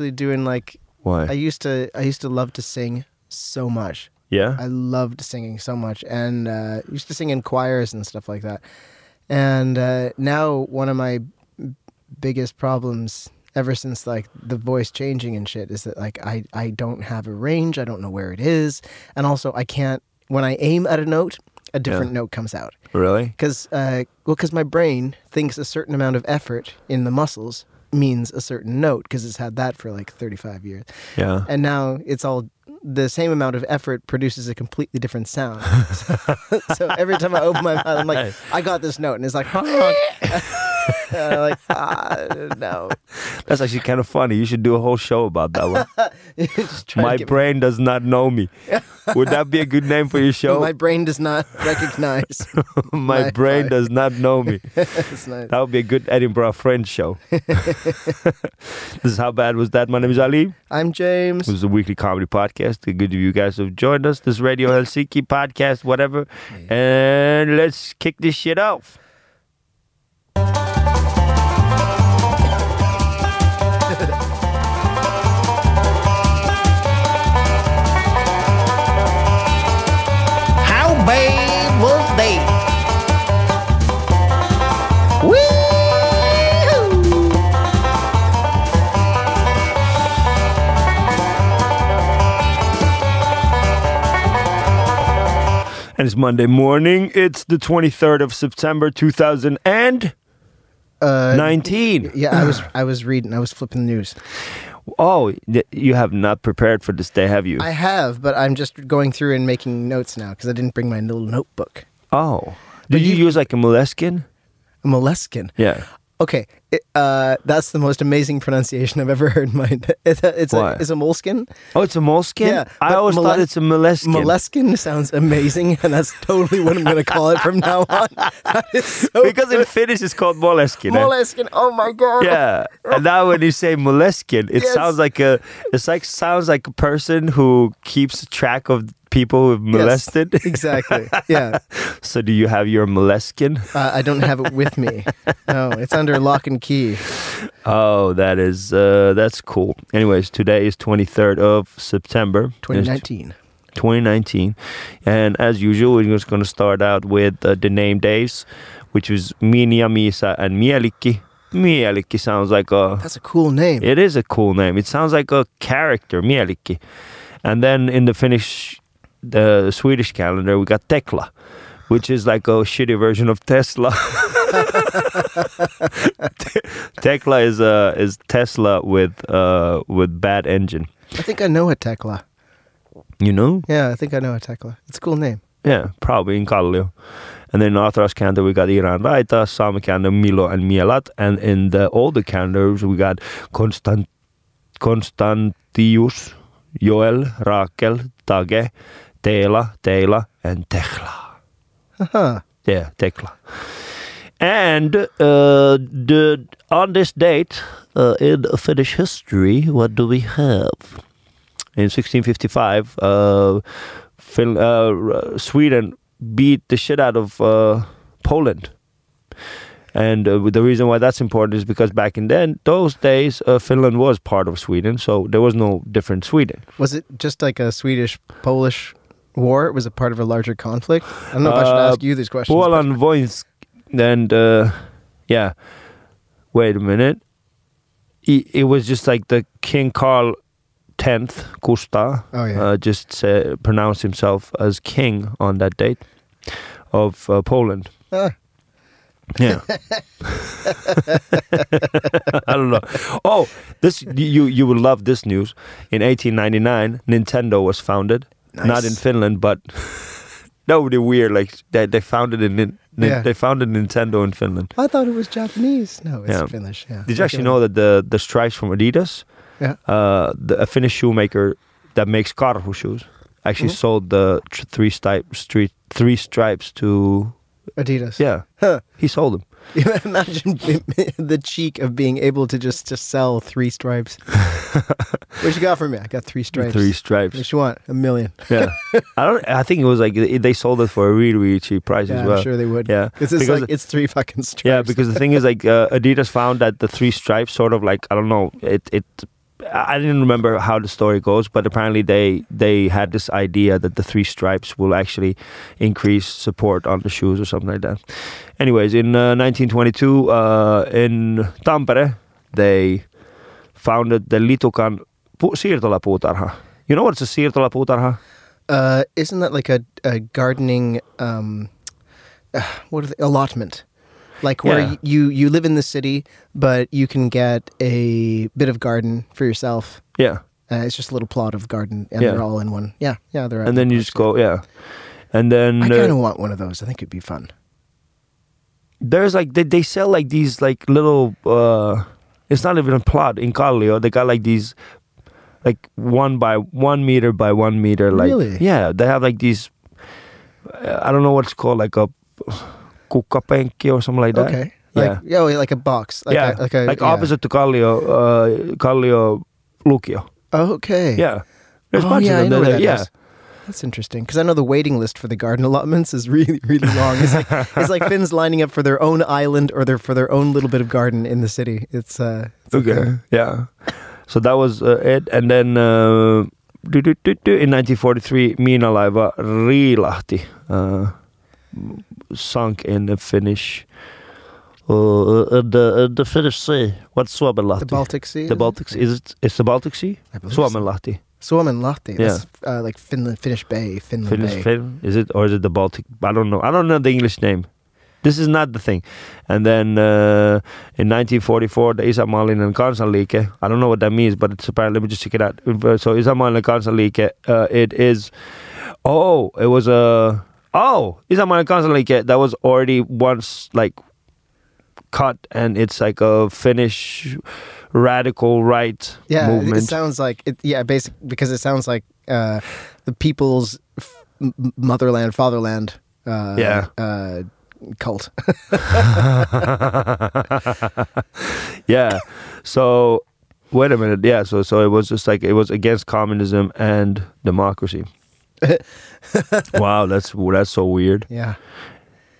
actually doing like Why? I used to I used to love to sing so much. yeah. I loved singing so much and uh, used to sing in choirs and stuff like that. And uh, now one of my biggest problems ever since like the voice changing and shit is that like I, I don't have a range. I don't know where it is. And also I can't, when I aim at a note, a different note comes out. really? Because, uh, well, because my brain thinks a certain amount of effort in the muscles means a certain note because it's had that for like 35 years. Yeah. And now it's all the same amount of effort produces a completely different sound. so, so every time I open my mouth, I'm like, I got this note, and it's like, honk. I'm like, ah, no. That's actually kind of funny. You should do a whole show about that one. Just try to My get me- brain does not know me. Would that be a good name for your show? My brain does not recognize. My, my brain brain. does not know me. nice. That would be a good Edinburgh Fringe show. this is How Bad Was That? My name is Ali. I'm James. This is a weekly comedy podcast. Good of you guys have joined us. This Radio Helsinki podcast, whatever. And let's kick this shit off. And it's Monday morning. It's the 23rd of September 2019. Uh, yeah, I was I was reading. I was flipping the news. Oh, you have not prepared for this day, have you? I have, but I'm just going through and making notes now because I didn't bring my little notebook. oh. Did you, you- use like a moleskin? A moleskin. Yeah. Okay, it, uh, that's the most amazing pronunciation I've ever heard. in My it's a it's a, it's a moleskin. Oh, it's a moleskin? Yeah, I always mole- thought it's a moleskin. Moleskin sounds amazing, and that's totally what I'm going to call it from now on. So because in Finnish it's called moleskin. eh? moleskin. Oh my god! Yeah, and now when you say moleskin, it Yes. sounds like a. It's like sounds like a person who keeps track of people who've Yes, molested. exactly. Yeah, so do you have your moleskin? uh, I don't have it with me. No, it's under lock and key. Oh, that is uh, that's cool. Anyways, today is twenty third of September, It's 2019. 2019, and as usual, we're just going to start out with uh, the name days, which is Minja, Misa, and Mielikki. Mielikki sounds like a That's a cool name. It is a cool name. It sounds like a character, Mielikki. And then in the Finnish, the Swedish calendar, we got Tekla, which is like a shitty version of Tesla. Te- Tekla is uh, is Tesla with uh, with bad engine. I think I know a Tekla. You know? Yeah, I think I know a Tekla. It's a cool name. Yeah, probably in Kallio. And then in Orthodox calendar, we got Iran Raita, Sami calendar, Milo and Mielat. And in the older calendars, we got Constant, Constantius, Joel, Rakel, Tage, Teela, Teila, and Tekla. Huh. Yeah, Tekla. And uh, the, on this date uh, in Finnish history, what do we have? In 1655, uh, fin- uh, Sweden beat the shit out of uh, Poland. And uh, the reason why that's important is because back in then, those days, uh, Finland was part of Sweden, so there was no different Sweden. Was it just like a Swedish Polish war? Was a part of a larger conflict? I don't know if I should Uh, ask you these questions. Poland Voinsk, and uh, yeah, wait a minute. It, it was just like the King Carl Tenth, Gustav, Oh, yeah. uh, just say, pronounced himself as king on that date of uh, Poland. Ah. Yeah. I don't know. Oh, this you you will love this news. In 1899, Nintendo was founded. Not in Finland, but that would be weird. Like they they founded in Yeah. they founded Nintendo in Finland. I thought it was Japanese. No, it's Yeah. Finnish. Yeah. Did you actually know that the the stripes from Adidas, Yeah. uh, the, a Finnish shoemaker that makes Karhu shoes, actually Mhm. sold the tr- three stripe street three stripes to Adidas. yeah. Huh. He sold them. Imagine the cheek of being able to just to sell three stripes. what you got for me? I got three stripes. Three stripes. What you want? A million. Yeah. I don't. I think it was like they- sold it for a really really cheap price Yeah, as well. I'm sure they would. Yeah. Because it's like it's three fucking stripes. Yeah, because the thing is, like, uh, Adidas found that the three stripes, sort of like, I don't know, it it I didn't remember how the story goes, but apparently they they had this idea that the three stripes will actually increase support on the shoes or something like that. Anyways, in uh, 1922 uh, in Tampere, they founded the Litukan pu- siirtolapuutarha. You know what's a siirtolapuutarha? Uh, isn't that like a, a gardening um, uh, what are they, allotment? Like where Yeah. you you live in the city, but you can get a bit of garden for yourself. Yeah. Uh, it's just a little plot of garden, and Yeah. they're all in one. Yeah, yeah, they're. And then you just go, yeah. And then I uh, kind of want one of those. I think it'd be fun. there's like they, they sell like these like little uh it's not even a plot in Kallio. They got like these like one by one meter by one meter like Really? yeah they have like these uh, I don't know what it's called like a kukkapenkki or something like that. Okay. Yeah. Like, yeah, well, like a box. Like yeah, A, like a yeah. opposite to Kallio, uh, Kallio Lukio. Okay. Yeah, there's Oh, bunch yeah, of them. that yeah, is. That's interesting because I know the waiting list for the garden allotments is really, really long. It's like, it's like Finns lining up for their own island or their for their own little bit of garden in the city. It's uh, it's a Okay. Yeah. So that was uh, it. And then uh, in 1943, Miinalaiva Riilahti uh, sunk in the Finnish. Uh, uh, the uh, the Finnish Sea. What's Suomenlahti? the Baltic Sea. The is Baltic it? Sea. Is it? It's the Baltic Sea. I believe so. Suomenlahti. Suomenlahti. Yeah. That's uh, like Finland, Finnish Bay, Finland Finnish Bay. Fin. Is it or is it the Baltic? I don't know. I don't know the English name. This is not the thing. And then uh, in 1944, the Isänmaallinen kansanliike. I don't know what that means, but it's apparently. Let me just check it out. So Isänmaallinen kansanliike. Uh, it is. Oh, it was a. oh, is Isänmaallinen kansanliike. That was already once like cut, and it's like a Finnish radical right Yeah, it- movement. it sounds like it. Yeah, basic because it sounds like uh, the people's f- motherland, fatherland. Uh, Yeah. Uh, cult. yeah. So wait a minute. Yeah. So so it was just like it was against communism and democracy. wow, that's that's so weird. yeah.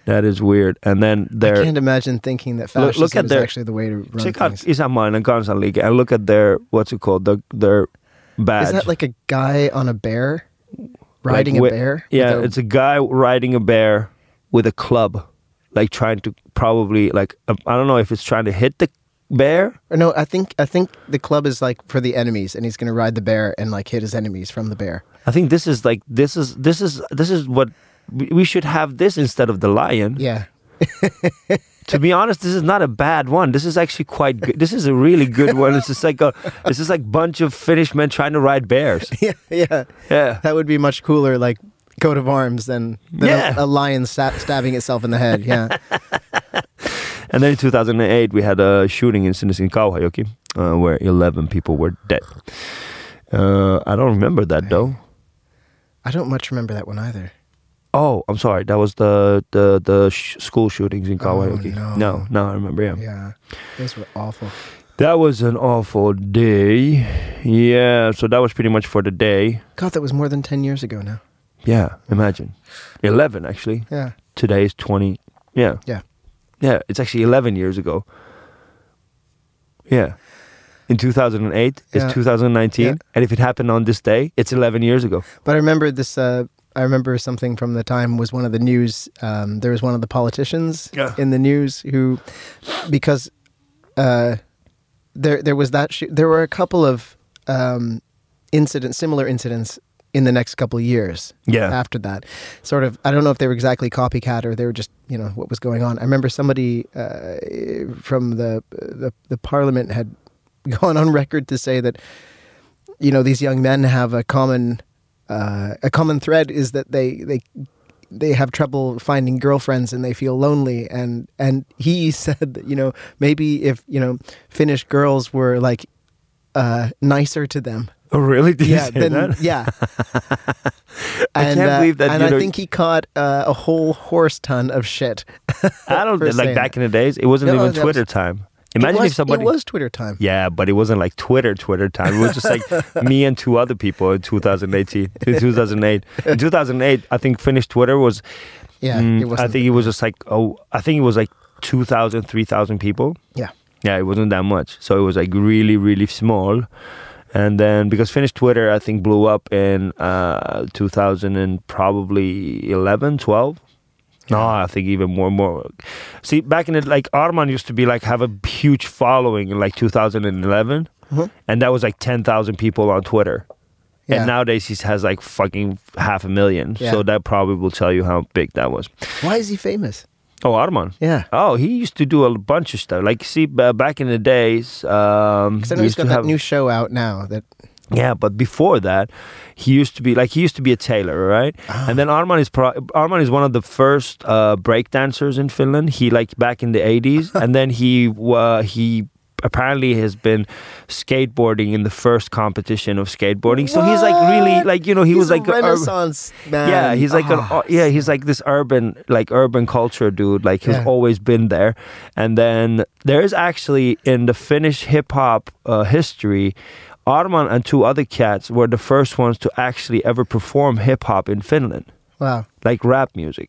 That is weird. And then there, I can't imagine thinking that Look- fascism look at is their- actually the way to run check out things. Isänmaallinen kansanliike and look at their what's it called? The, their badge. Is that like a guy on a bear riding wi- a bear? Yeah, a- it's a guy riding a bear with a club, like trying to probably like um, I don't know if it's trying to hit the bear. or no. I think I think the club is like for the enemies, and he's going to ride the bear and like hit his enemies from the bear. I think this is like this is this is this is what we should have this instead of the lion. Yeah, to be honest, this is not a bad one. This is actually quite good. This is a really good one. It's just like a, it's just like bunch of Finnish men trying to ride bears. yeah, yeah. Yeah, That would be much cooler, like coat of arms, than, than Yeah. a, a lion sta- stabbing itself in the head. Yeah. and then in 2008 we had a shooting incident in Kauhajoki uh, where 11 people were dead. Uh, I don't remember that though. I don't much remember that one either. Oh, I'm sorry. That was the the the sh- school shootings in Oh, no. no, no, I remember. Yeah. Yeah, those were awful. that was an awful day. Yeah, so that was pretty much for the day. God, that was more than ten years ago now. Yeah, imagine. 11 actually. Yeah, Today is 20. Yeah. Yeah. Yeah, it's actually 11 years ago. Yeah. In 2008, Yeah. it's 2019. Yeah. And if it happened on this day, it's 11 years ago. but I remember this. Uh, I remember something from the time was one of the news. Um, there was one of the politicians Yeah. in the news who, because uh, there there was that. Sh- there were a couple of um, incidents, similar incidents in the next couple of years. Yeah. after that. Sort of, I don't know if they were exactly copycat or they were just, you know, what was going on. I remember somebody uh, from the, the the parliament had gone on record to say that, you know, these young men have a common uh, a common thread is that they they they have trouble finding girlfriends and they feel lonely and and he said that you know maybe if you know Finnish girls were like uh, nicer to them Oh, really? Did yeah, you say then that? yeah. I and, can't uh, believe that, And I know- think he caught uh, a whole horse ton of shit. I don't like back in the days, it wasn't No, even Twitter was- time. Imagine was, if somebody It was Twitter time. Yeah, but it wasn't like Twitter, Twitter time. It was just like me and two other people in 2018, in 2008. In 2008, I think Finnish Twitter was. Yeah, mm, it wasn't. I think it was just like oh, I think it was like 2,000, 3,000 people. Yeah. Yeah, it wasn't that much. So it was like really, really small. And then because Finnish Twitter, I think, blew up in uh, 2000 and probably 11, 12. No, I think even more, more. See, back in it, like Arman used to be like have a huge following in like 2011, Mhm. and that was like 10,000 people on Twitter. Yeah. And nowadays he has like fucking half a million. Yeah. So that probably will tell you how big that was. Why is he famous? Oh, Arman. Yeah. Oh, he used to do a bunch of stuff. Like, see, back in the days, um, I he know he's got to that have- new show out now. That yeah, but before that, he used to be like he used to be a tailor, right? Ah. And then Arman is pro- Arman is one of the first uh, break dancers in Finland. He like back in the eighties, and then he uh, he apparently has been skateboarding in the first competition of skateboarding. So he's like really like you know he he's was like a a ur- Renaissance man. yeah, he's like Ah. an yeah, he's like this urban like urban culture dude. Like he's Yeah. always been there. And then there is actually in the Finnish hip hop uh, history, Arman and two other cats were the first ones to actually ever perform hip hop in Finland, Wow, like rap music.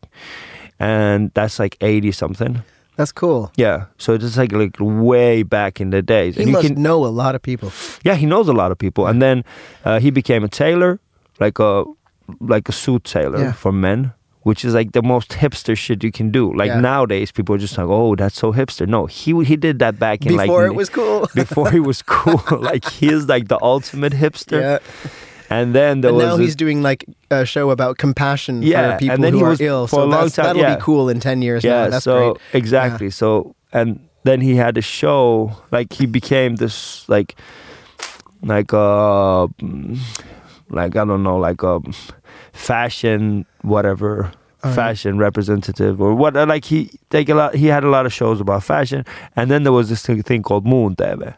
And that's like eighty something. that's cool. Yeah, so it's like like way back in the days. He and must can know a lot of people. yeah, he knows a lot of people. And then uh, he became a tailor, like a like a suit tailor Yeah. for men, which is like the most hipster shit you can do. Like Yeah. nowadays, people are just like, "Oh, that's so hipster." No, he he did that back in like Before like it was cool. before he was cool. like he is like the ultimate hipster. yeah. And then there But was now he's doing like a show about compassion Yeah, for people and then who he are was- ill. for so a long time- that'll yeah. be cool in ten years. yeah, now. that's so great. exactly. So and then he had a show like he became this like like uh like I don't know like a fashion whatever fashion representative or what uh, like he like a lot he had a lot of shows about fashion and then there was this thing, thing called Moon TV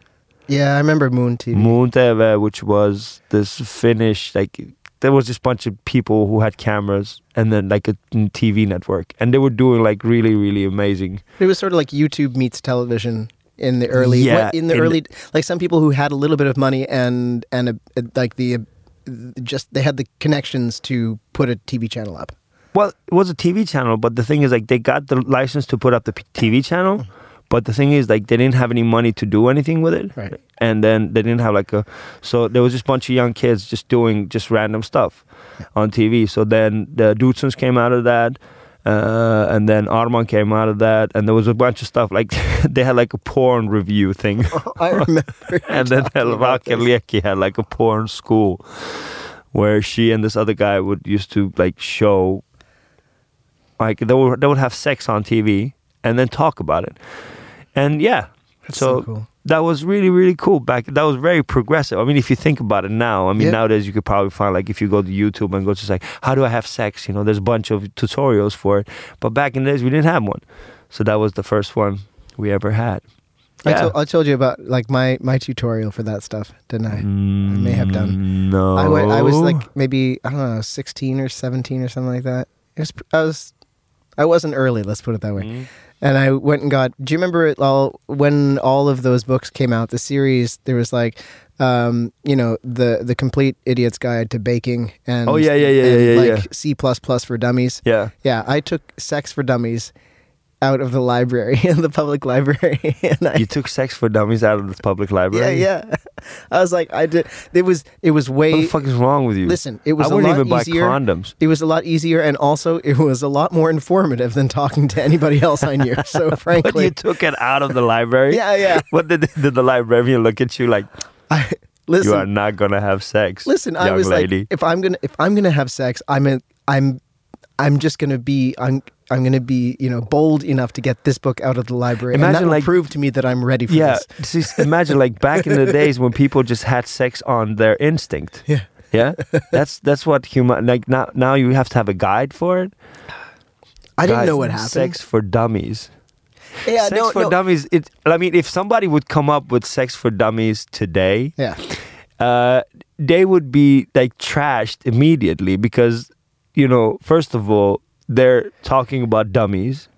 Yeah, I remember Moon TV. Moon TV which was this Finnish like there was this bunch of people who had cameras and then like a TV network and they were doing like really really amazing It was sort of like YouTube meets television in the early. Yeah, what- in the in- early, like some people who had a little bit of money and and a, a- like the. Just they had the connections to put a TV channel up. Well, it was a TV channel, but the thing is, like, they got the license to put up the p- TV channel, mm-hmm. but the thing is, like, they didn't have any money to do anything with it, Right. and then they didn't have like a. So there was just a bunch of young kids just doing just random stuff on TV. So then the Dudesons came out of that. Uh, and then Arman came out of that, and there was a bunch of stuff like they had like a porn review thing, I remember. and then Rakel Liekki had like a porn school where she and this other guy would used to like show like they would they would have sex on TV and then talk about it. And yeah, That's so, so cool. That was really really cool back that was very progressive. I mean if you think about it now, I mean Yeah. nowadays you could probably find like if you go to YouTube and go to like how do I have sex, you know, there's a bunch of tutorials for it. But back in the days we didn't have one. So that was the first one we ever had. I, to- I told you about like my my tutorial for that stuff, didn't I? I may have done. Mm, No. I went, I was like maybe I don't know, sixteen or seventeen or something like that. It was I was I wasn't early. Let's put it that way. Mm. And I went and got. Do you remember it all when all of those books came out? The series there was like, um, you know, the the complete idiot's guide to baking and Oh, yeah, yeah, yeah, and, yeah, yeah, like C plus plus for dummies. Yeah. Yeah, I took Sex for Dummies out of the library in the public library, and I You took sex for dummies out of the public library. yeah. yeah. I was like, I did. It was it was way. What the fuck is wrong with you? Listen, it was I a wouldn't lot even buy easier. condoms. It was a lot easier, and also it was a lot more informative than talking to anybody else I knew. So frankly, But you took it out of the library. yeah, yeah. What did, did the librarian look at you like? I, listen, you are not gonna have sex. listen. I was lady. like, if I'm gonna if I'm gonna have sex, I'm a, I'm I'm just gonna be I'm I'm gonna be you know bold enough to get this book out of the library, and Imagine, like- prove to me that I'm ready for yeah. this. Just imagine like back in the days when people just had sex on their instinct. Yeah. Yeah. That's that's what human like now now you have to have a guide for it. I didn't Guys, know what happened. Sex for dummies. yeah, sex no, Sex for no. dummies. It. I mean, if somebody would come up with sex for dummies today, Yeah, uh, they would be like trashed immediately because, you know, first of all, they're talking about dummies.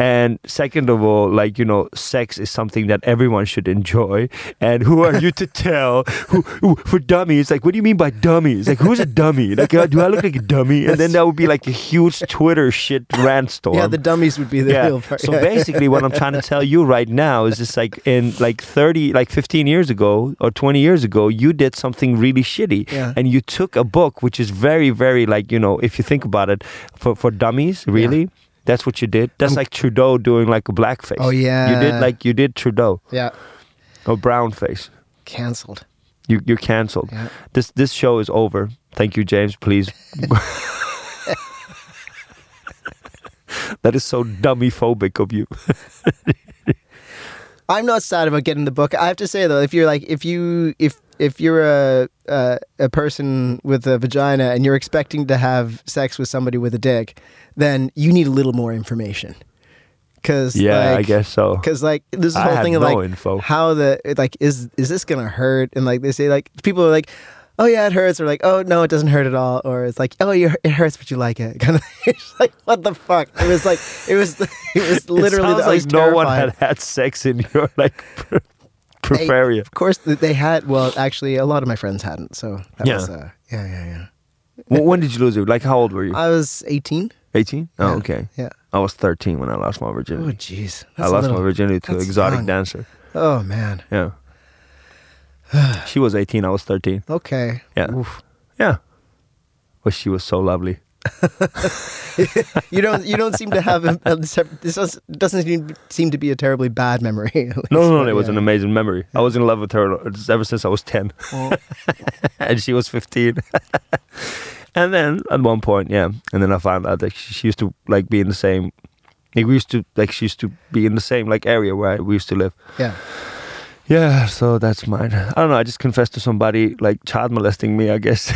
And second of all, like you know, sex is something that everyone should enjoy. And who are you to tell? Who, who for dummies? Like, what do you mean by dummies? Like, who's a dummy? Like, uh, do I look like a dummy? And then that would be like a huge Twitter shit rant storm. Yeah, the dummies would be the real part. So basically, what I'm trying to tell you right now is just like in like 30, like 15 years ago or 20 years ago, you did something really shitty, Yeah. and you took a book which is very, very like you know, if you think about it, for for dummies, really. That's what you did. That's like Trudeau doing like a blackface. Oh, yeah. you did like you did Trudeau yeah, or brown face. cancelled. You you're cancelled. Yeah. This this show is over. Thank you, James. Please. that is so dummy phobic of you. I'm not sad about getting the book. I have to say though, if you're like, if you if if you're a a, a person with a vagina and you're expecting to have sex with somebody with a dick, then you need a little more information. Because Yeah, like, I guess so. Because like this whole thing of no like info. how the like is is this gonna hurt? And like they say like people are like. Oh yeah, it hurts, or like, oh no, it doesn't hurt at all, or it's like, oh, you it hurts, but you like it. Kind of, it's like, what the fuck? It was like, it was, it was literally. it was like no one had had sex in your like pr- They- Of course, they had. Well, actually, a lot of my friends hadn't. So that Yeah. was, uh, yeah, yeah, yeah. Wh- when did you lose it? Like how old were you? I was 18. 18? Oh, yeah. okay. Yeah. I was 13 when I lost my virginity. Oh, jeez. I lost little- my virginity to that's exotic young. dancer. Oh man. Yeah. she was 18, I was 13. Okay. Yeah. Oof. Yeah. But she was so lovely. You don't. You don't seem to have. A, a, this does- doesn't seem, seem to be a terribly bad memory. least, No, no, no, it was an amazing memory. I was in love with her ever since I was 10. Oh. and she was 15. and then at one point, yeah. And then I found out that she, she used to like be in the same, like we used to, like she used to be in the same like area where we used to live. Yeah. Yeah, so that's mine. I don't know. I just confessed to somebody like child molesting me, I guess.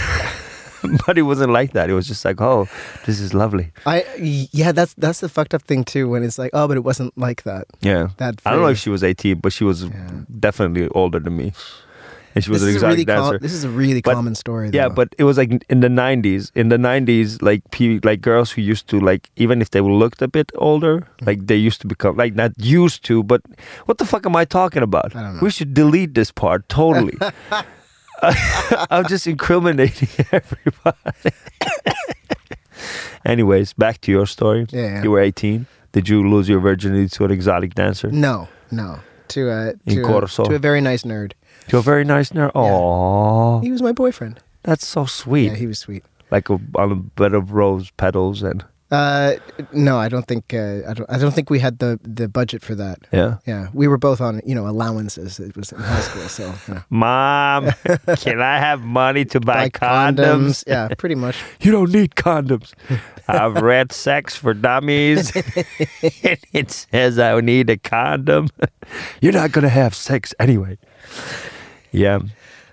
but it wasn't like that. It was just like, oh, this is lovely. I. Yeah. That's that's the fucked up thing too. When it's like, oh, but it wasn't like that. Yeah. That. I don't know if she was 18, but she was Yeah. definitely older than me. And she was This an is a exotic really dancer. com- This is a really But- common story. Yeah, but it was like in the nineties. In the nineties, like pe- like girls who used to like even if they looked a bit older, Mm-hmm. like they used to become like not used to, but what the fuck am I talking about? I don't know. We should delete this part totally. I'm just incriminating everybody. Anyways, back to your story. Yeah. You were 18. Did you lose your virginity to an exotic dancer? no, no. To a to a, to a very nice nerd. You're very nice nerd. Aww, He was my boyfriend. that's so sweet. Yeah, he was sweet. like a, on a bed of rose petals and Uh, no, I don't think uh, I don't. I don't think we had the the budget for that. yeah. Yeah, we were both on you know allowances. It was in high school, so you know. Mom, can I have money to buy, condoms? Yeah, pretty much. You don't need condoms. I've read Sex for Dummies. and it says I need a condom. You're not going to have sex anyway. Yeah.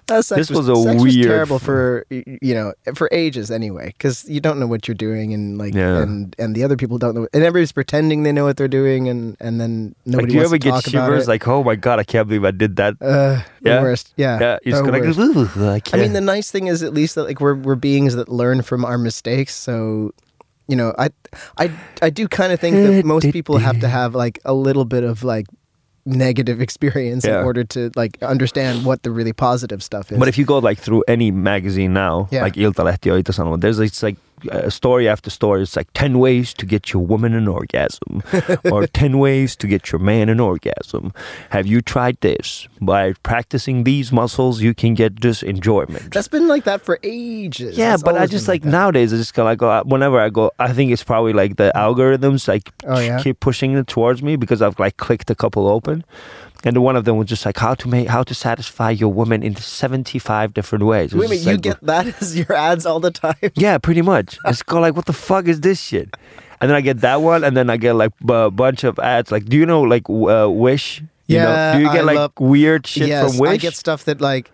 Uh, This was a sex weird- terrible for you know for ages anyway because you don't know what you're doing and like Yeah. and and the other people don't know and everybody's pretending they know what they're doing and and then nobody like, do you wants ever get shivers? Like, oh my God, I can't believe I did that. uh, Yeah? worst. Yeah, yeah. You're just going worst. like, I mean, the nice thing is at least that like we're we're beings that learn from our mistakes. So, you know, I I I do kind of think that most people have to have like a little bit of like negative experience Yeah. in order to like understand what the really positive stuff is. But if you go like through any magazine now, Yeah. like Iltalehti or Ilta-Sanomat, there's it's like uh, story after story. It's like ten ways to get your woman an orgasm, or ten ways to get your man an orgasm. Have you tried this? By practicing these muscles, you can get this enjoyment. that's been like that for ages. yeah, It's but I just been like nowadays I just go like uh, whenever I go, I think it's probably like the algorithms like Oh, yeah? keep pushing it towards me because I've like clicked a couple open, and one of them was just like how to make how to satisfy your woman in seventy five different ways. It Wait a minute, you like, get that as your ads all the time? yeah, pretty much. It's go like what the fuck is this shit, and then I get that one, and then I get like a bunch of ads. Like, do you know like uh, Wish? You know, Yeah, do you get I like love- weird shit yes, from Wish? I get stuff that like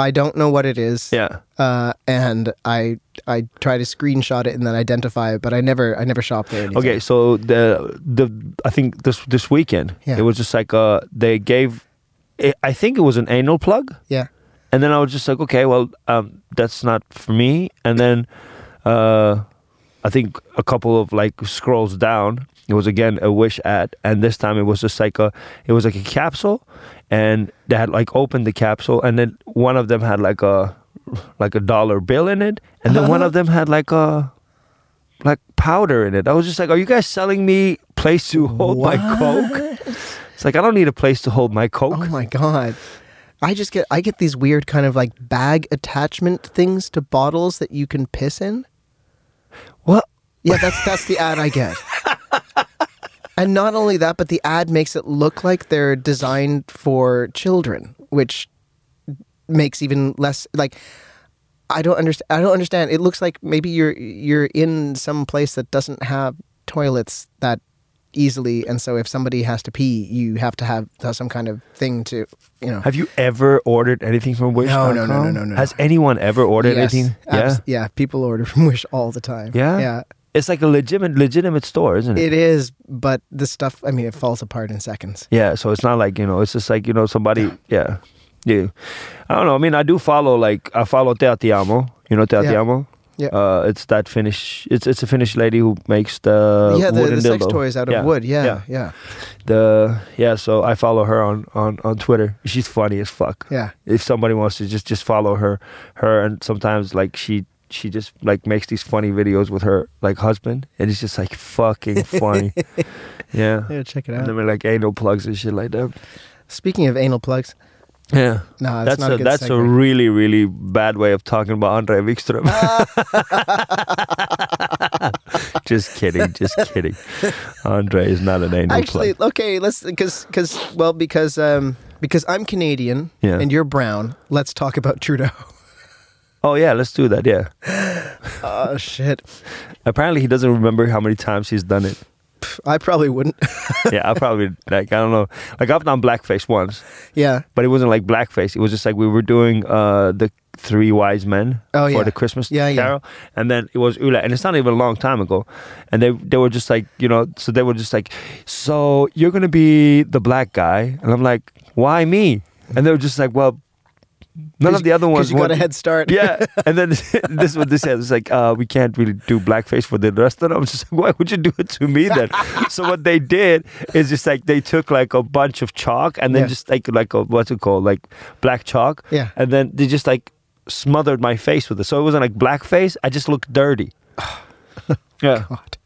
I don't know what it is. yeah. Uh, and I I try to screenshot it and then identify it, but I never I never shop there. Anytime. Okay, so the the I think this this weekend Yeah. it was just like uh they gave I I think it was an anal plug Yeah. and then I was just like okay well um that's not for me and then uh I think a couple of like scrolls down It was again a Wish ad, and this time it was just like a, it was like a capsule, and they had like opened the capsule, and then one of them had like a, like a dollar bill in it, and then one uh-huh. of them had like a, like powder in it. I was just like, are you guys selling me place to hold my coke? It's like I don't need a place to hold my coke. Oh my god. I just get I get these weird kind of like bag attachment things to bottles that you can piss in. What? Yeah, that's that's the ad I get. And not only that, but the ad makes it look like they're designed for children, which makes even less like I don't understand. I don't understand. It looks like maybe you're you're in some place that doesn't have toilets that easily, and so if somebody has to pee, you have to have, have some kind of thing to, you know. Have you ever ordered anything from Wish? No, no, no, no, no, no. Has anyone ever ordered Yes, anything? Yeah. yeah. People order from Wish all the time. Yeah? yeah. It's like a legitimate legitimate store, isn't it? It is, but the stuff. I mean, it falls apart in seconds. Yeah, so it's not like, you know, it's just like, you know, somebody yeah. Yeah. I don't know. I mean, I do follow like I follow Tea Ti Amo. You know Tea Ti Yeah. Amo? Yeah. Uh, it's that Finnish. It's it's a Finnish lady who makes the yeah, the, wooden the sex toys out of Yeah, wood. Yeah, yeah. yeah, The yeah. So I follow her on on on Twitter. She's funny as fuck. yeah. if somebody wants to just just follow her her and sometimes like she she just like makes these funny videos with her like husband and it's just like fucking funny yeah Yeah, check it out. and then like anal plugs and shit like that Speaking of anal plugs, yeah no, that's, that's not a, a, good that's a really really bad way of talking about Andre Wickström just kidding just kidding Andre is not an anal plug. Actually, plug okay, let's because because well because um because I'm Canadian Yeah. and you're brown. Let's talk about Trudeau. Oh yeah let's do that yeah oh shit! apparently he doesn't remember how many times he's done it I probably wouldn't. yeah, I probably like I don't know. Like I've done blackface once, yeah. but it wasn't like blackface. It was just like we were doing uh the Three Wise Men Oh, for yeah. the Christmas Yeah, yeah. Carol, and then it was Ula, and it's not even a long time ago. And they they were just like you know, so they were just like, so you're gonna be the black guy, and I'm like, why me? And they were just like, well, none of the other ones Because you got a head start. yeah, and then this is what they said. It's like uh, we can't really do blackface for the rest of them. I was just like, why would you do it to me then? so what they did is just like they took like a bunch of chalk and then Yeah. just like like a, what's it called like black chalk. Yeah. and then they just like smothered my face with it. So it wasn't like blackface. I just looked dirty. yeah. God.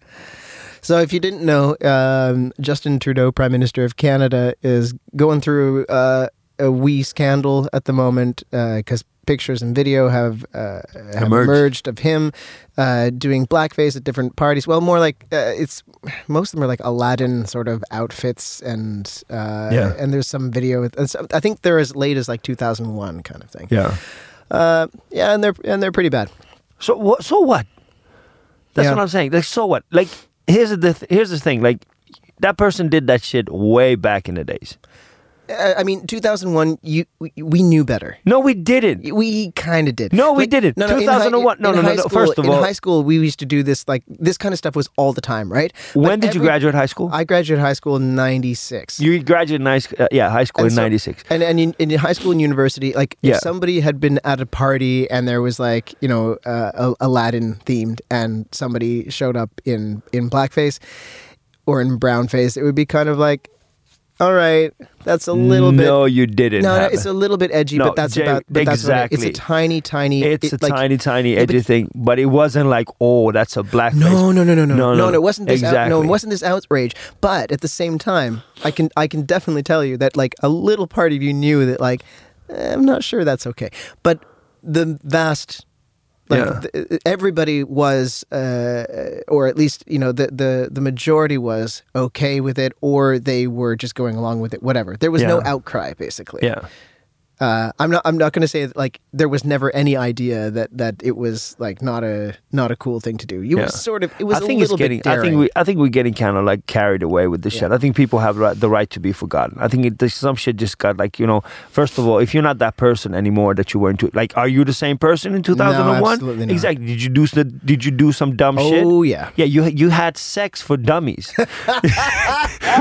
So, if you didn't know, um, Justin Trudeau, Prime Minister of Canada, is going through uh, a wee scandal at the moment because pictures and video have, uh, have Emerged. emerged of him uh, doing blackface at different parties. Well, more like uh, it's most of them are like Aladdin sort of outfits, and uh, Yeah. and there's some video. With, and so- I think they're as late as like 2001 kind of thing. Yeah. Uh, yeah, and they're and they're pretty bad. So what? So what? That's Yeah. what I'm saying. Like, so what? Like, here's the th- here's the thing. Like, that person did that shit way back in the days. I mean, 2001, you we, we knew better. No, we didn't. We kind of did. No, we didn't. in 2001 no, in no, no, high no. School, First of in all- in high school, we used to do this. Like this kind of stuff was all the time, right? When But did you graduate high school? I graduated high school in '96. you graduated in high school, uh, yeah, high school And in so- '96. And and in, in high school and university, like Yeah. if somebody had been at a party and there was like you know uh, Aladdin themed, and somebody showed up in in blackface or in brown face, it would be kind of like, all right, that's a little bit. No, you didn't. No, no, it's a little bit edgy, No, but that's Jay, about. But that's what it- exactly. it's a tiny, tiny. It's it- a like, tiny, tiny edgy but- thing, but it wasn't like, oh, that's a black. No, no, no, no, no, No, no, no, no, It wasn't this. Out, no, exactly. it wasn't this outrage. But at the same time, I can, I can definitely tell you that like a little part of you knew that like, eh, I'm not sure that's okay. But the vast, like Yeah. th- everybody was, uh, or at least you know the the the majority was okay with it, or they were just going along with it. Whatever. There was no outcry, basically. Yeah. Uh, I'm not. I'm not going to say that, like there was never any idea that that it was like not a not a cool thing to do. You Yeah. sort of. It was I think a it's little getting. I think we. I think we're getting kind of like carried away with this Yeah. shit. I think people have right, the right to be forgotten. I think it, some shit just got like you know. First of all, if you're not that person anymore that you were into, like, are you the same person in 2001? absolutely not. Exactly. Did you do Did you do some dumb shit? Oh yeah. Yeah, you you had sex for dummies.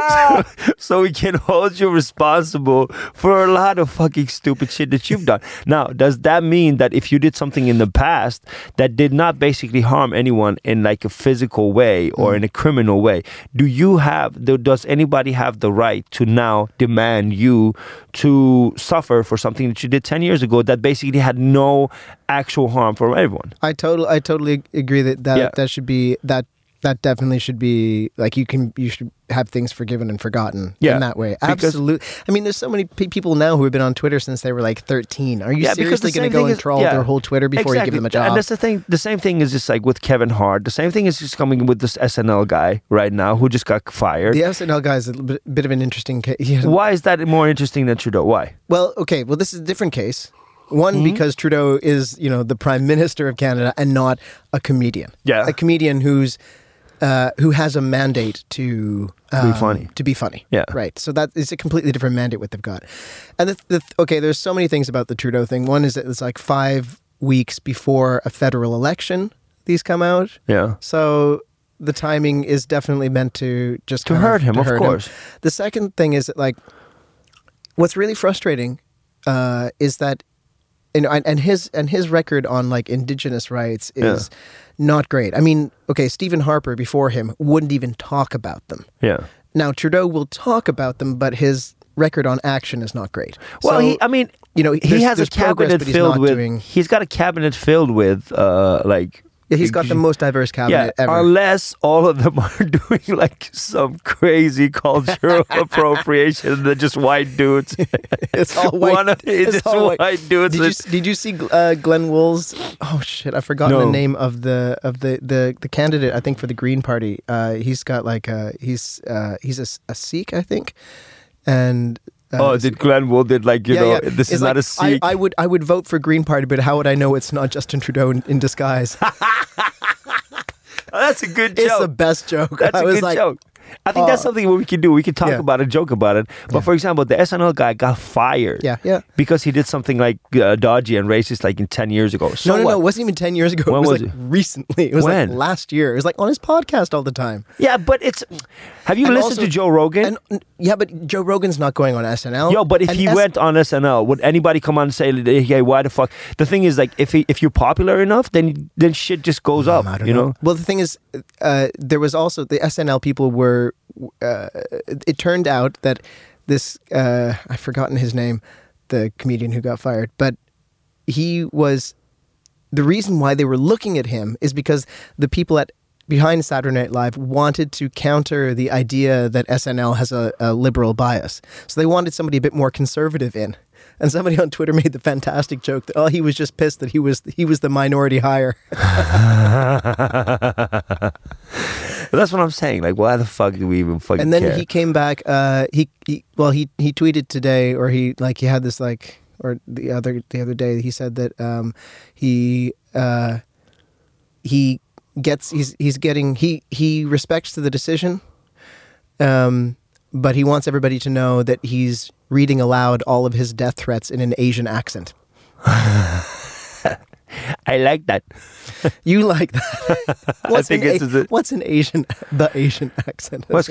so we can hold you responsible for a lot of fucking stupid shit that you've done. Now, does that mean that if you did something in the past that did not basically harm anyone in like a physical way or mm. in a criminal way, do you have does anybody have the right to now demand you to suffer for something that you did 10 years ago that basically had no actual harm for everyone? I totally, I totally agree that that, Yeah. that should be that that definitely should be like you can you should have things forgiven and forgotten Yeah, in that way. Absolutely. I mean, there's so many pe- people now who have been on Twitter since they were like 13. Are you Yeah, seriously going to go and troll yeah. their whole Twitter before you give them a job? And that's the thing. The same thing is just like with Kevin Hart. The same thing is just coming with this SNL guy right now who just got fired. the SNL guy is a bit, bit of an interesting case. Why is that more interesting than Trudeau? Why? Well, okay. Well, this is a different case. One Mm-hmm. because Trudeau is, you know, the prime minister of Canada and not a comedian. Yeah. a comedian who's uh, who has a mandate to um, funny. To be funny. Yeah. right. So that is a completely different mandate what they've got. And the, the okay, there's so many things about the Trudeau thing. One is that it's like five weeks before a federal election. These come out. Yeah. So the timing is definitely meant to just To hurt him, of course. The second thing is that, like, what's really frustrating uh, is that, and, and his and his record on like indigenous rights is not great. I mean, okay, Stephen Harper before him wouldn't even talk about them. Yeah. Now Trudeau will talk about them, but his record on action is not great. Well, So, he, I mean, you know, he has a cabinet filled with. doing- He's got a cabinet filled with, uh, like. Yeah, he's got the most diverse Yeah, cabinet ever. unless all of them are doing like some crazy cultural appropriation, they're just white dudes. it's all white. One of it's it's just all white, white. dudes. Did you, did you see uh, Glenn Wool's? Oh shit, I've forgotten No. the name of the of the, the, the candidate. I think for the Green Party. Uh, he's got like a he's uh, he's a, a Sikh, I think, and. Oh, did Glenn Wool did like you yeah, know yeah. this It's is not like, a Sikh. I, I would I would vote for Green Party, but how would I know it's not Justin Trudeau in, in disguise? Oh, that's a good joke. it's the best joke. That's I a good like, joke. I think that's oh. something we can do. We can talk Yeah. about it, joke about it. But Yeah. for example, the SNL guy got fired. Yeah, yeah. Because he did something like uh, dodgy and racist like in 10 years ago. So no, no, what? no. It wasn't even 10 years ago. When it was, was like it? recently. It was When? like last year. It was like on his podcast all the time. Yeah, but it's. Have you And listened also- to Joe Rogan? And yeah, but Joe Rogan's not going on SNL. Yo, but if And he S- went on SNL, would anybody come on and say, "Hey, why the fuck?" The thing is, like, if he, if you're popular enough, then then shit just goes up. I don't You know? Well, the thing is, uh, there was also the SNL people were. Uh, it turned out that this uh, I've forgotten his name, the comedian who got fired, but he was the reason why they were looking at him is because the people at behind Saturday Night Live wanted to counter the idea that SNL has a, a liberal bias. So they wanted somebody a bit more conservative in. And somebody on Twitter made the fantastic joke that oh he was just pissed that he was he was the minority hire. But that's what I'm saying. Like, why the fuck do we even fucking and then care? he came back. Uh, he, he well, he he tweeted today, or he like he had this like, or the other the other day, he said that um, he uh, he gets he's he's getting he he respects the decision, um, but he wants everybody to know that he's reading aloud all of his death threats in an Asian accent. I like that. You like that? What's think an it's- A- what's an Asian the Asian accent? What's,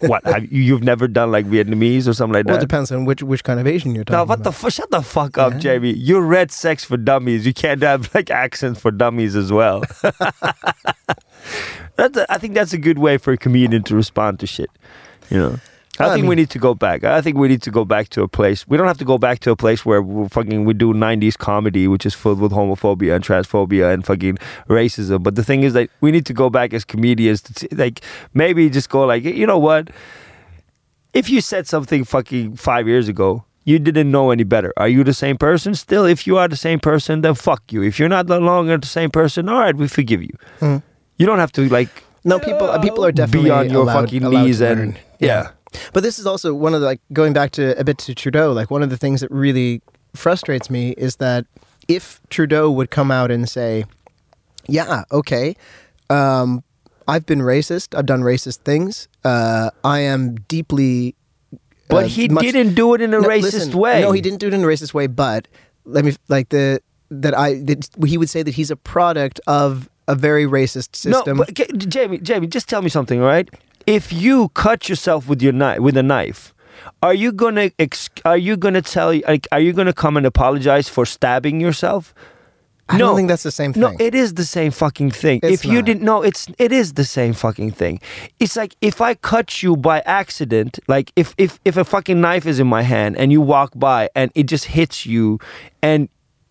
what? have you, you've never done like Vietnamese or something like that? well, it depends on which which kind of Asian you're talking No, what about. the fuck? Shut the fuck up, Yeah. Jamie. You read Sex for Dummies. You can't have like accents for dummies as well. that's a, I think that's a good way for a comedian to respond to shit. You know. I I think we need to go back. I think we need to go back to a place. We don't have to go back to a place where we fucking we do '90s comedy, which is filled with homophobia and transphobia and fucking racism. But the thing is that we need to go back as comedians to t- like maybe just go like, you know what? If you said something fucking five years ago, you didn't know any better. Are you the same person still? If you are the same person, then fuck you. If you're not no longer the same person, all right, we forgive you. Mm. You don't have to like No, people uh, people are definitely be on your allowed- fucking allowed knees and learn. yeah. But this is also one of the like going back to a bit to Trudeau. Like one of the things that really frustrates me is that if Trudeau would come out and say, "Yeah, okay, um, I've been racist. I've done racist things. Uh, I am deeply." But uh, he much- didn't do it in a No, racist listen, way. No, he didn't do it in a racist way. But let me like the that I that he would say that he's a product of a very racist system. No, but Jamie, Jamie, just tell me something, all right? if you cut yourself with your knife with a knife, are you gonna ex- are you gonna tell like are you gonna come and apologize for stabbing yourself? I no, don't think that's the same thing. No, it is the same fucking thing. It's if you not. didn't know, it's it is the same fucking thing. It's like if I cut you by accident, like if if if a fucking knife is in my hand and you walk by and it just hits you, and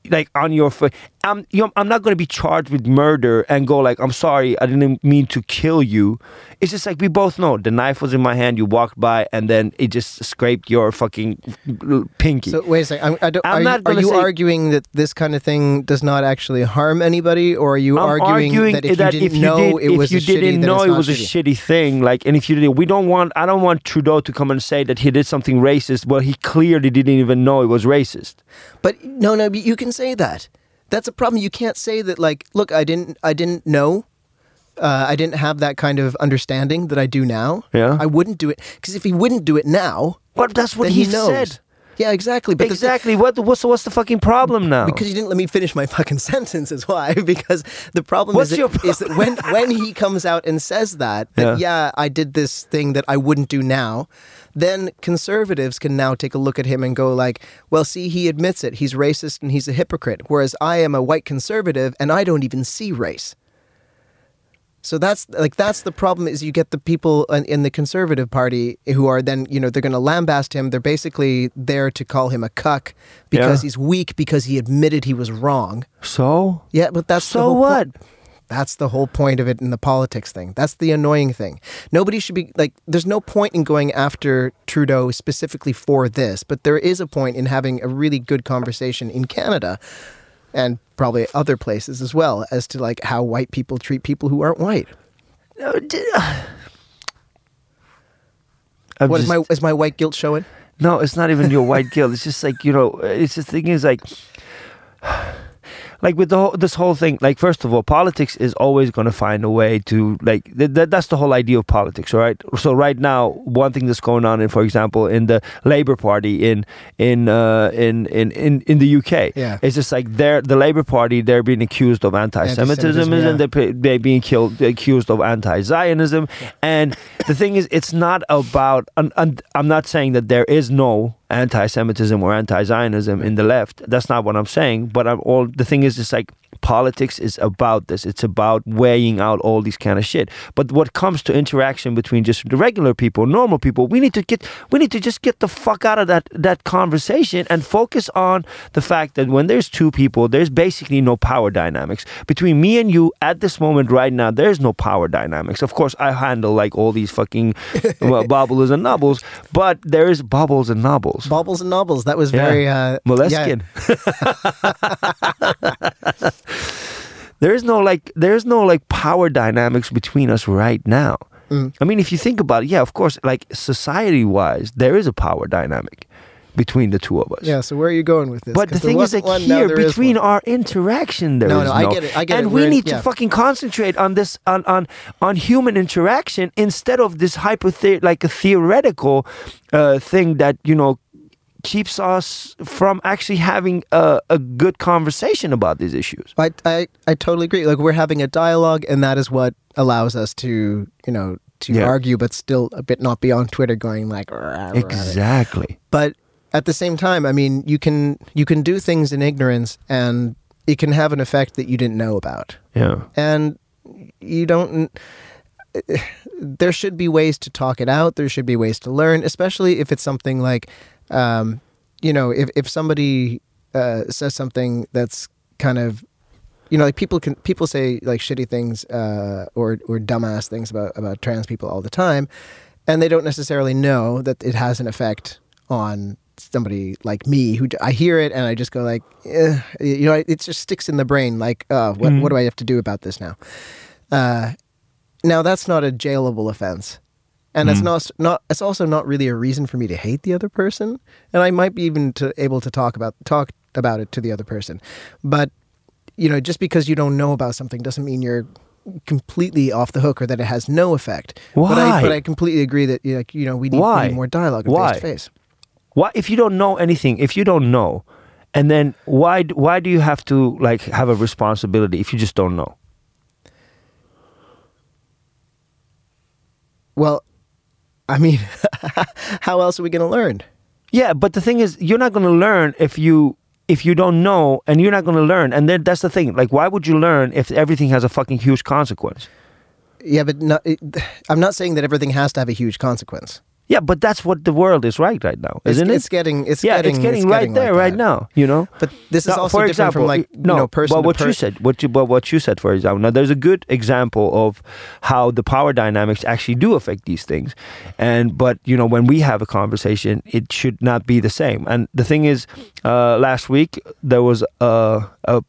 like on your foot, I'm you know, I'm not gonna be charged with murder and go like I'm sorry, I didn't mean to kill you. It's just like we both know the knife was in my hand, you walked by, and then it just scraped your fucking pinky. So wait a second. I'm, I don't, I'm are, not you, are you say- arguing that this kind of thing does not actually harm anybody, or are you I'm arguing, that if you didn't know did, it was if you a shitty, didn't know it was a shitty thing, like, and if you didn't, we don't want. I don't want Trudeau to come and say that he did something racist. Well, he clearly didn't even know it was racist. But no, no, you can say that. That's a problem. You can't say that. Like, look, I didn't, I didn't know. Uh, I didn't have that kind of understanding that I do now. Yeah. I wouldn't do it because if he wouldn't do it now, But that's what he, he, said. Yeah, exactly. But the- exactly. What what's what's the fucking problem now? because you didn't let me finish my fucking sentence is why because the problem What's is, your that, is that when when he comes out and says that that yeah. I did this thing that I wouldn't do now then conservatives can now take a look at him and go like well see he admits it he's racist and he's a hypocrite whereas I am a white conservative and I don't even see race so that's like that's the problem is you get the people in, in the conservative party who are then you know they're going to lambast him. They're basically there to call him a cuck because Yeah. he's weak because he admitted he was wrong. so Yeah, but that's the so what? That's the whole point of it in the politics thing. That's the annoying thing. Nobody should be like. There's no point in going after Trudeau specifically for this, but there is a point in having a really good conversation in Canada and probably other places as well as to like how white people treat people who aren't white. No, d- I'm What is just- my is my white guilt showing? No, it's not even your white guilt. It's just like you know. It's the thing is like, like with the whole, this whole thing. Like first of all, politics is always going to find a way to like. Th- th- that's the whole idea of politics, right? So right now, one thing that's going on in, for example, in the Labour Party in in uh, in, in in in the UK, Yeah. it's just like they're the Labour Party. They're being accused of anti-Semitism, Anti-Semitism, and yeah. they're, they're being killed, accused of anti-Zionism. And the thing is, it's not about. And, and I'm not saying that there is no anti-Semitism or anti-Zionism in the left. That's not what I'm saying. But I'm all. The thing is, it's like politics is about this. It's about weighing out all these kind of shit. But what comes to interaction between just the regular people, normal people, we need to get. We need to just get the fuck out of that that conversation and focus on the fact that when there's two people, there's basically no power dynamics between me and you at this moment right now. There's no power dynamics. Of course, I handle like all these fucking well, bobbles and nobbles, but there is bubbles and nobbles. Baubles and Nobbles. That was Yeah. very uh, Moleskine. there is no like there is no like power dynamics between us right now. Mm. I mean, if you think about it, yeah, of course, like society wise, there is a power dynamic between the two of us. Yeah. So where are you going with this? But the thing is, like one, here between our interaction, there is No, no, I get it, I get and it. we We're- need to yeah. fucking concentrate on this, on on on human interaction instead of this hypothe- like a theoretical uh, thing that you know keeps us from actually having a, a good conversation about these issues. I, I I totally agree. Like we're having a dialogue, and that is what allows us to you know to Yeah. argue, but still a bit not be on Twitter going like. "Rah, rah, rah." Exactly. But at the same time, I mean, you can you can do things in ignorance, and it can have an effect that you didn't know about, Yeah. and you don't. There should be ways to talk it out. There should be ways to learn, especially if it's something like, um, you know, if if somebody uh, says something that's kind of you know, like people can people say like shitty things uh, or or dumbass things about about trans people all the time, and they don't necessarily know that it has an effect on somebody like me who I hear it and I just go like, eh, you know, it just sticks in the brain like, uh, what Mhm. what do I have to do about this now? Uh, now that's not a jailable offense. And it's Mhm. not not it's also not really a reason for me to hate the other person, and I might be even to, able to talk about talk about it to the other person. But you know, just because you don't know about something doesn't mean you're completely off the hook or that it has no effect. But I Why? but I completely agree that like you know we need, we need more dialogue Why? face to face. Why, if you don't know anything, if you don't know, and then why why do you have to like have a responsibility if you just don't know? Well, I mean, how else are we going to learn? Yeah, but the thing is, you're not going to learn if you if you don't know, and you're not going to learn. And then that's the thing. Like, why would you learn if everything has a fucking huge consequence? Yeah, but no, it, I'm not saying that everything has to have a huge consequence. Yeah, but that's what the world is right right now, isn't it's, it? It's getting, it's yeah, getting, it's getting right there like right that. now. You know. But this is Now, also for different example, from like no, you know person but what you said, what you, but what you said, for example, now there's a good example of how the power dynamics actually do affect these things, and but you know when we have a conversation, it should not be the same. And the thing is, uh, last week there was a a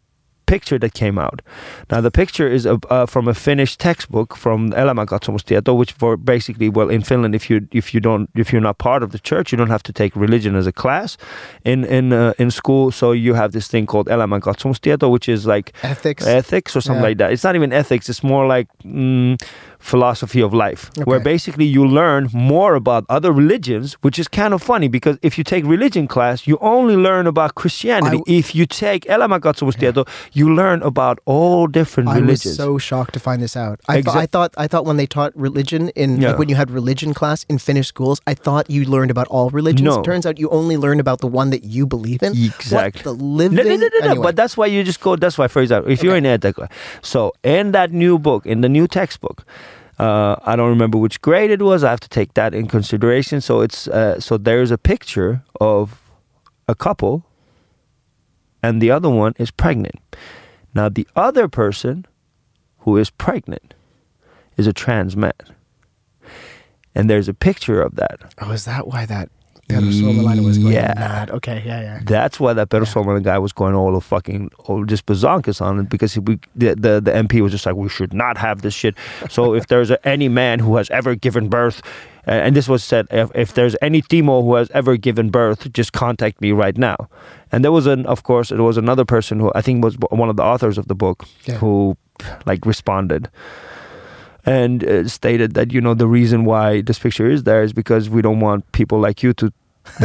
picture that came out. Now the picture is a, uh, from a Finnish textbook from Elämänkatsomustieto, which for basically, well, in Finland, if you if you don't if you're not part of the church, you don't have to take religion as a class in in uh, in school. So you have this thing called Elämänkatsomustieto, which is like ethics. ethics or something Yeah. like that. It's not even ethics. It's more like mm, philosophy of life, where basically you learn more about other religions, which is kind of funny because if you take religion class, you only learn about Christianity. I- if you take elämänkatsomustieto, you learn about all different I was religions. so shocked to find this out. I, th- I thought I thought when they taught religion in Yeah. like when you had religion class in Finnish schools, I thought you learned about all religions. No. It turns out you only learn about the one that you believe in. Exactly. What the living? No, no, no, no, no. Anyway. But that's why you just go. That's why, for example, if you're in Etika, so in that new book, in the new textbook, uh, I don't remember which grade it was. I have to take that in consideration. So it's uh, so there's a picture of a couple, and the other one is pregnant. Now the other person, who is pregnant, is a trans man, and there's a picture of that. oh, is that why that Pedro was going Yeah. mad? Okay, yeah, yeah. That's why that Perussuomalainen guy was going all the fucking all just bazonkas on it because we, the, the the MP was just like we should not have this shit. So if there's a, any man who has ever given birth, and this was said, if, if there's any Timo who has ever given birth, just contact me right now. And there was an, of course, there was another person who I think was one of the authors of the book Yeah. who like responded and uh, stated that you know the reason why this picture is there is because we don't want people like you to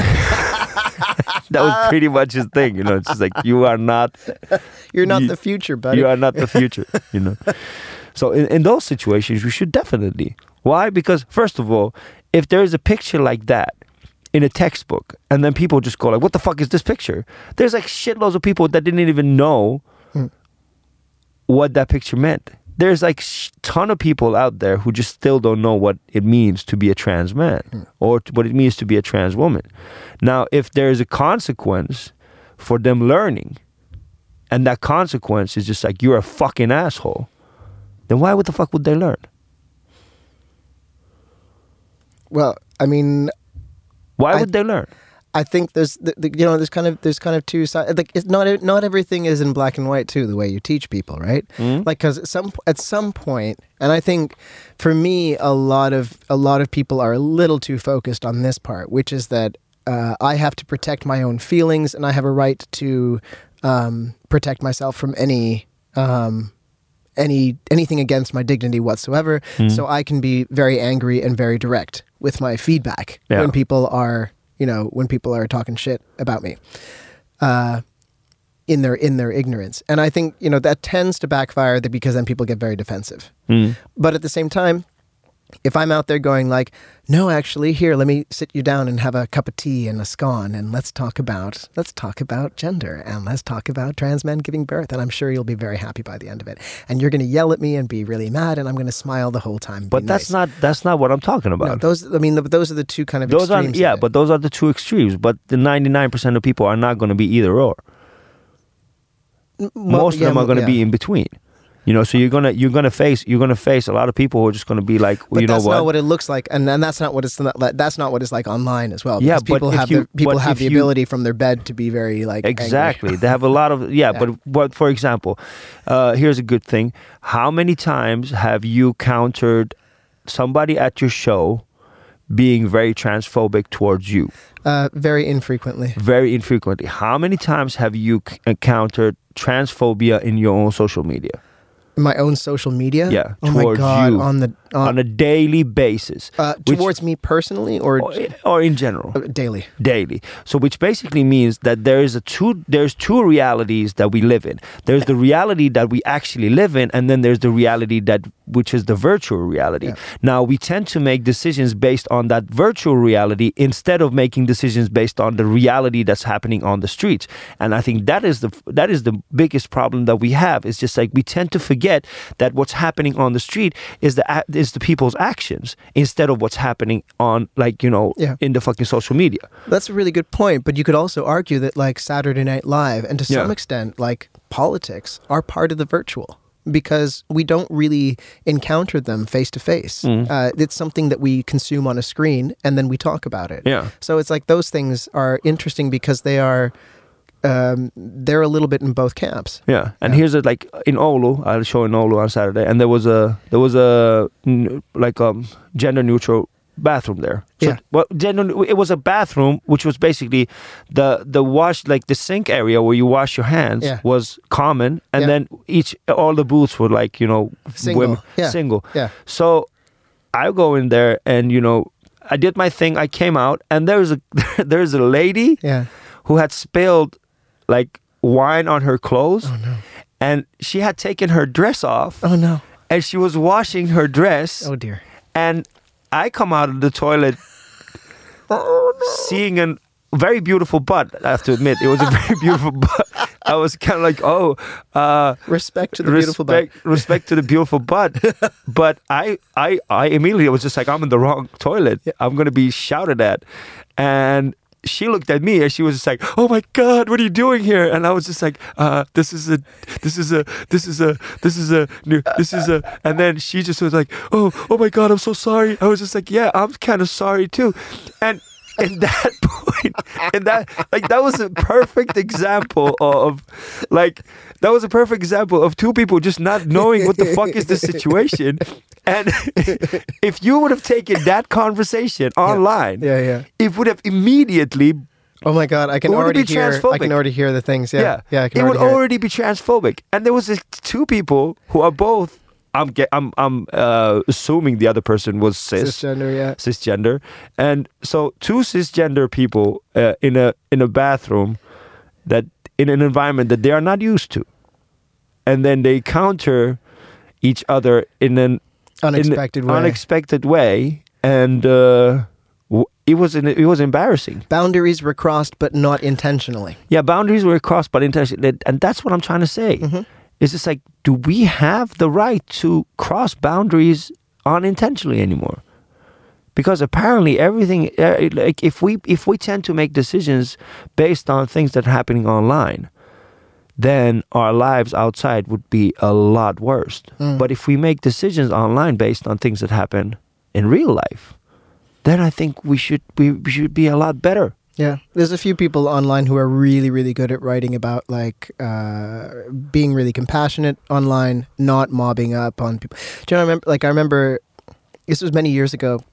that was pretty much his thing you know it's just like you are not You're not You- the future, buddy. you are not the future you know so in, in those situations we should definitely why because first of all if there is a picture like that in a textbook and then people just go like what the fuck is this picture there's like shitloads of people that didn't even know Hmm. what that picture meant there's like sh- ton of people out there who just still don't know what it means to be a trans man hmm. or t- what it means to be a trans woman. Now if there is a consequence for them learning and that consequence is just like you're a fucking asshole then why would the fuck would they learn? Well, I mean, why I- would they learn I think there's the, the, you know there's kind of there's kind of two sides. Like it's not not everything is in black and white too. The way you teach people, right? Mm. Like because some at some point, and I think for me, a lot of a lot of people are a little too focused on this part, which is that uh, I have to protect my own feelings, and I have a right to um, protect myself from any. Um, any anything against my dignity whatsoever Mm. so i can be very angry and very direct with my feedback Yeah. when people are you know when people are talking shit about me uh in their in their ignorance and i think you know that tends to backfire because then people get very defensive Mm. but at the same time if i'm out there going like no actually here let me sit you down and have a cup of tea and a scone and let's talk about let's talk about gender and let's talk about trans men giving birth and i'm sure you'll be very happy by the end of it. And you're going to yell at me and be really mad and i'm going to smile the whole time but that's nice. not that's not what i'm talking about. no those i mean th those are the two kind of those are yeah but those are the two extremes but the 99% of people are not going to be either or. Well, most of them are going to yeah. be in between you know so you're gonna you're gonna face you're gonna face a lot of people who are just gonna be like well, you know that's what not what it looks like, and, and that's not what it's not, like- that's not what it's like online as well. Yeah, people have you- the, people have the you- ability from their bed to be very like. Exactly. They have a lot of yeah, Yeah. but but for example, uh, here's a good thing. How many times have you countered somebody at your show being very transphobic towards you? Uh, very infrequently. Very infrequently. How many times have you c- encountered transphobia in your own social media? My own social media. Yeah, Oh my god. you. On the Uh, on a daily basis, uh, which- towards me personally or or, or in general. uh, daily? daily. So which basically means that there is a two there's two realities that we live in. There's the reality that we actually live in and then there's the reality that which is the virtual reality. Yeah. Now we tend to make decisions based on that virtual reality instead of making decisions based on the reality that's happening on the streets. And I think that is the that is the biggest problem that we have. It's just like we tend to forget that what's happening on the street is the is the people's actions instead of what's happening on like, you know, Yeah. in the fucking social media. That's a really good point, but you could also argue that like Saturday Night Live and to some Yeah. extent like politics are part of the virtual because we don't really encounter them face to face. It's something that we consume on a screen and then we talk about it. Yeah. So it's like those things are interesting because they are um, they're a little bit in both camps. Yeah, and Yeah. here's a like in Oulu. I'll show in Oulu on Saturday, and there was a there was a like um gender neutral bathroom there. So, Yeah. Well, gender it was a bathroom which was basically the the wash like the sink area where you wash your hands Yeah. was common, and Yeah. then each all the booths were like you know Single. women Yeah. single. Yeah. So I go in there and you know I did my thing. I came out and there's a there's a lady Yeah. who had spilled like wine on her clothes. Oh no. and she had taken her dress off. Oh no. and she was washing her dress. Oh dear. and I come out of the toilet seeing a very beautiful butt I have to admit. It was a very beautiful butt. I was kind of like oh uh Respect to the beautiful butt. respect respect to the beautiful butt. But I I I immediately was just like I'm in the wrong toilet. I'm gonna be shouted at. And she looked at me and she was just like, "Oh my God, what are you doing here?" And I was just like, uh, "This is a, this is a, this is a, this is a new, this is a." And then she just was like, "Oh, oh my God, I'm so sorry." I was just like, "Yeah, I'm kind of sorry too," and. In that point, in that like that was a perfect example of like that was a perfect example of two people just not knowing what the fuck is the situation. And if you would have taken that conversation online, Yeah, yeah. it would have immediately Oh my god, I can already hear I can already hear the things. Yeah. yeah, Yeah, I can it would already already be transphobic. And there was this two people who are both I'm I'm I'm uh, assuming the other person was cis, cisgender, yeah. cisgender, and so two cisgender people uh, in a in a bathroom that in an environment that they are not used to, and then they counter each other in an Unexpected in way. unexpected way, and uh, it was it was embarrassing. Boundaries were crossed but not intentionally. Yeah, boundaries were crossed, but intentionally, and that's what I'm trying to say. Mhm. It's just like, do we have the right to cross boundaries unintentionally anymore? Because apparently, everything uh, like if we if we tend to make decisions based on things that are happening online, then our lives outside would be a lot worse. Mm. But if we make decisions online based on things that happen in real life, then I think we should we, we should be a lot better. Yeah, there's a few people online who are really, really good at writing about like uh, being really compassionate online, not mobbing up on people. Do you know? I remember, like, I remember this was many years ago.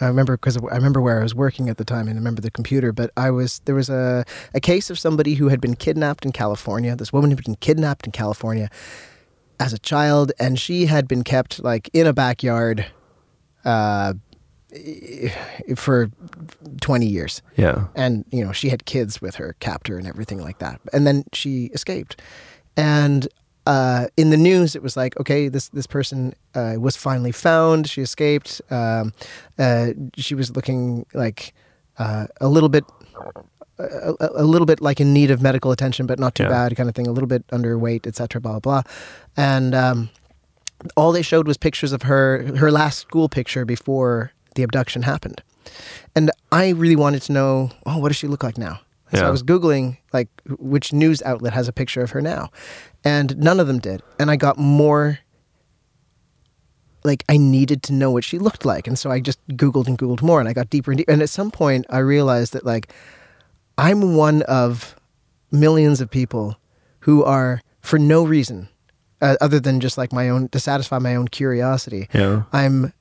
I remember because I remember where I was working at the time, and I remember the computer. But I was there was a a case of somebody who had been kidnapped in California. This woman had been kidnapped in California as a child, and she had been kept like in a backyard. Uh, for 20 years. Yeah. and you know she had kids with her captor and everything like that. And then she escaped. And uh, in the news it was like okay this this person uh, was finally found. She escaped. Um, uh, she was looking like uh, a little bit a, a- a little bit like in need of medical attention but not too Yeah. bad kind of thing. A little bit underweight etc blah blah blah. And um, all they showed was pictures of her her last school picture before the abduction happened. And i really wanted to know oh what does she look like now? So i was googling like which news outlet has a picture of her now? And none of them did. And i got more like i needed to know what she looked like. And so i just googled and googled more and i got deeper and deeper and at some point i realized that like i'm one of millions of people who are for no reason uh, other than just like my own to satisfy my own curiosity Yeah. i'm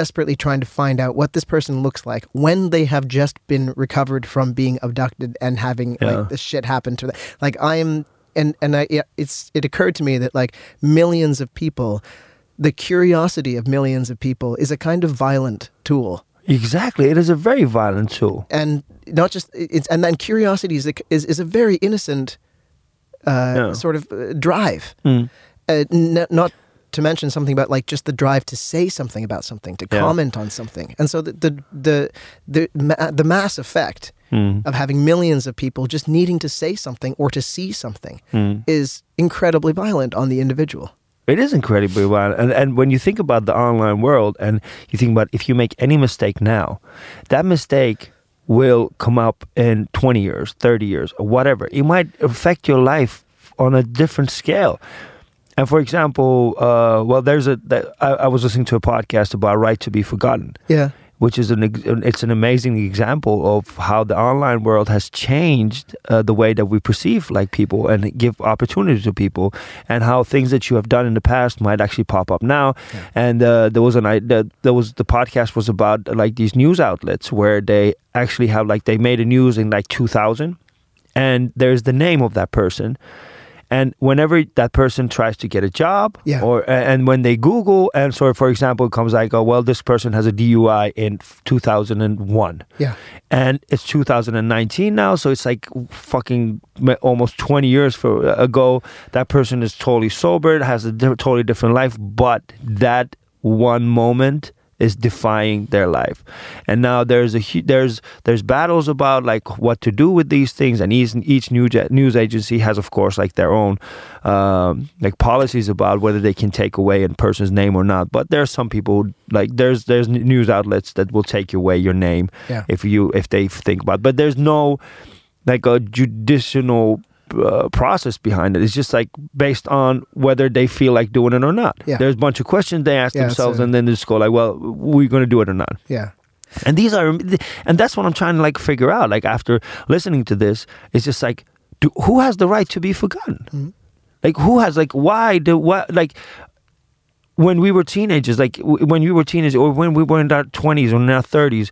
desperately trying to find out what this person looks like when they have just been recovered from being abducted and having Yeah. like this shit happen to them like i'm and and i yeah, it's it occurred to me that like millions of people the curiosity of millions of people is a kind of violent tool. Exactly. It is a very violent tool. and not just it's and then curiosity is a, is, is a very innocent uh, Yeah. sort of uh, drive. Mm. Uh, n- not to mention something about like just the drive to say something about something, to Yeah. comment on something, and so the the the the, ma- the mass effect Mm. of having millions of people just needing to say something or to see something Mm. is incredibly violent on the individual. It is incredibly violent. And, and when you think about the online world and you think about if you make any mistake now, that mistake will come up in 20 years, 30 years, or whatever. It might affect your life on a different scale. And for example, uh, well, there's a. That, I, I was listening to a podcast about right to be forgotten, Yeah, which is an it's an amazing example of how the online world has changed uh, the way that we perceive like people and give opportunity to people, and how things that you have done in the past might actually pop up now. And uh, there was an I the, there was the podcast was about like these news outlets where they actually have like they made a news in like 2000, and there's the name of that person. And whenever that person tries to get a job, Yeah. or and when they Google, and so for example, it comes like, oh well, this person has a DUI in 2001, yeah, and it's 2019 now, so it's like fucking almost 20 years for, uh, ago. That person is totally sober, has a totally different life, but that one moment is defying their life. And now there's a there's there's battles about like what to do with these things, and each each news news agency has of course like their own um, like policies about whether they can take away a person's name or not. But there's some people like there's there's news outlets that will take away your name yeah. if you if they think about but there's no like a judicial uh, process behind it it's just like based on whether they feel like doing it or not Yeah. there's a bunch of questions they ask Yeah, themselves and then they just go like well we're going to do it or not yeah. and these are and that's what i'm trying to like figure out like after listening to this it's just like do, who has the right to be forgotten Mhm. like who has like why do what like when we were teenagers like w- when we were teenagers or when we were in our 20s or in our 30s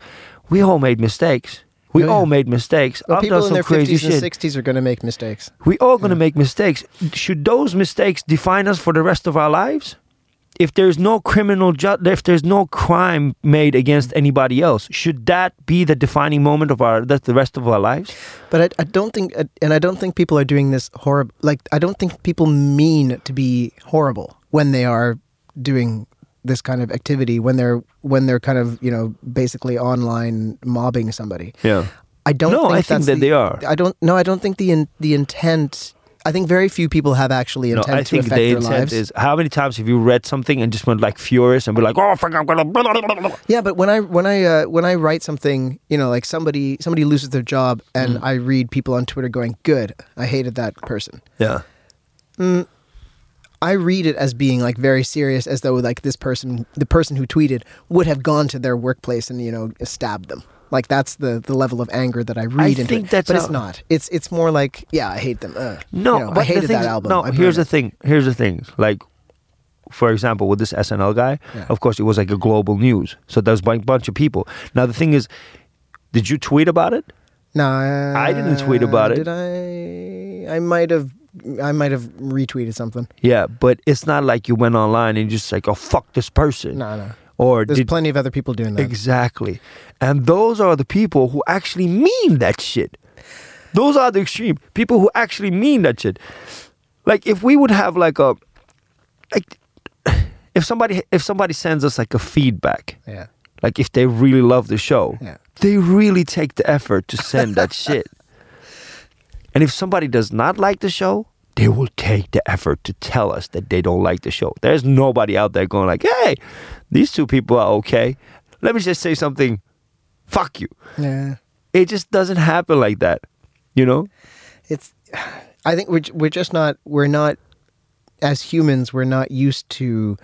we all made mistakes we Oh, yeah. all made mistakes Well, i've people done in some their crazy fifties and shit sixties are going to make mistakes. we all going to Yeah. make mistakes should those mistakes define us for the rest of our lives if there's no criminal ju- if there's no crime made against anybody else should that be the defining moment of our that the rest of our lives But I, I don't think, uh, and I don't think people are doing this horrible. Like I don't think people mean to be horrible when they are doing this kind of activity. When they're when they're kind of you know basically online mobbing somebody. yeah I don't. no think i think that the, they are I don't. No, I don't think the in, the intent. I think very few people have actually no, intent I to think affect the their intent lives. is how many times have you read something and just went like furious and be like, oh, fuck, I'm gonna. Blah, blah, blah, blah. Yeah, but when I when I uh, when I write something, you know, like somebody somebody loses their job, and Mm. I read people on Twitter going, "Good, I hated that person." Yeah, Mm, I read it as being like very serious, as though like this person, the person who tweeted, would have gone to their workplace and you know stabbed them. Like that's the the level of anger that I read into think it. that's but how- it's not. It's it's more like, yeah, I hate them. Ugh. no, You know, but I hated that album. No, I here's the thing. Here's the thing. Like, for example, with this SNL guy, Yeah. of course, it was like a global news. So there's a bunch of people. Now the thing is, did you tweet about it? No, uh, I didn't tweet about it. Did I? I might have. I might have retweeted something. Yeah, but it's not like you went online and just like, oh fuck this person, No, no. or There's did plenty of other people doing that. exactly. And those are the people who actually mean that shit. Those are the extreme people who actually mean that shit. Like if we would have like a like if somebody if somebody sends us like a feedback, yeah, like if they really love the show, yeah. they really take the effort to send that shit. And if somebody does not like the show, they will take the effort to tell us that they don't like the show. There's nobody out there going like, "Hey, these two people are okay. Let me just say something. Fuck you." Yeah. It just doesn't happen like that. You know? it's i think we're, we're just not we're not as humans we're not used to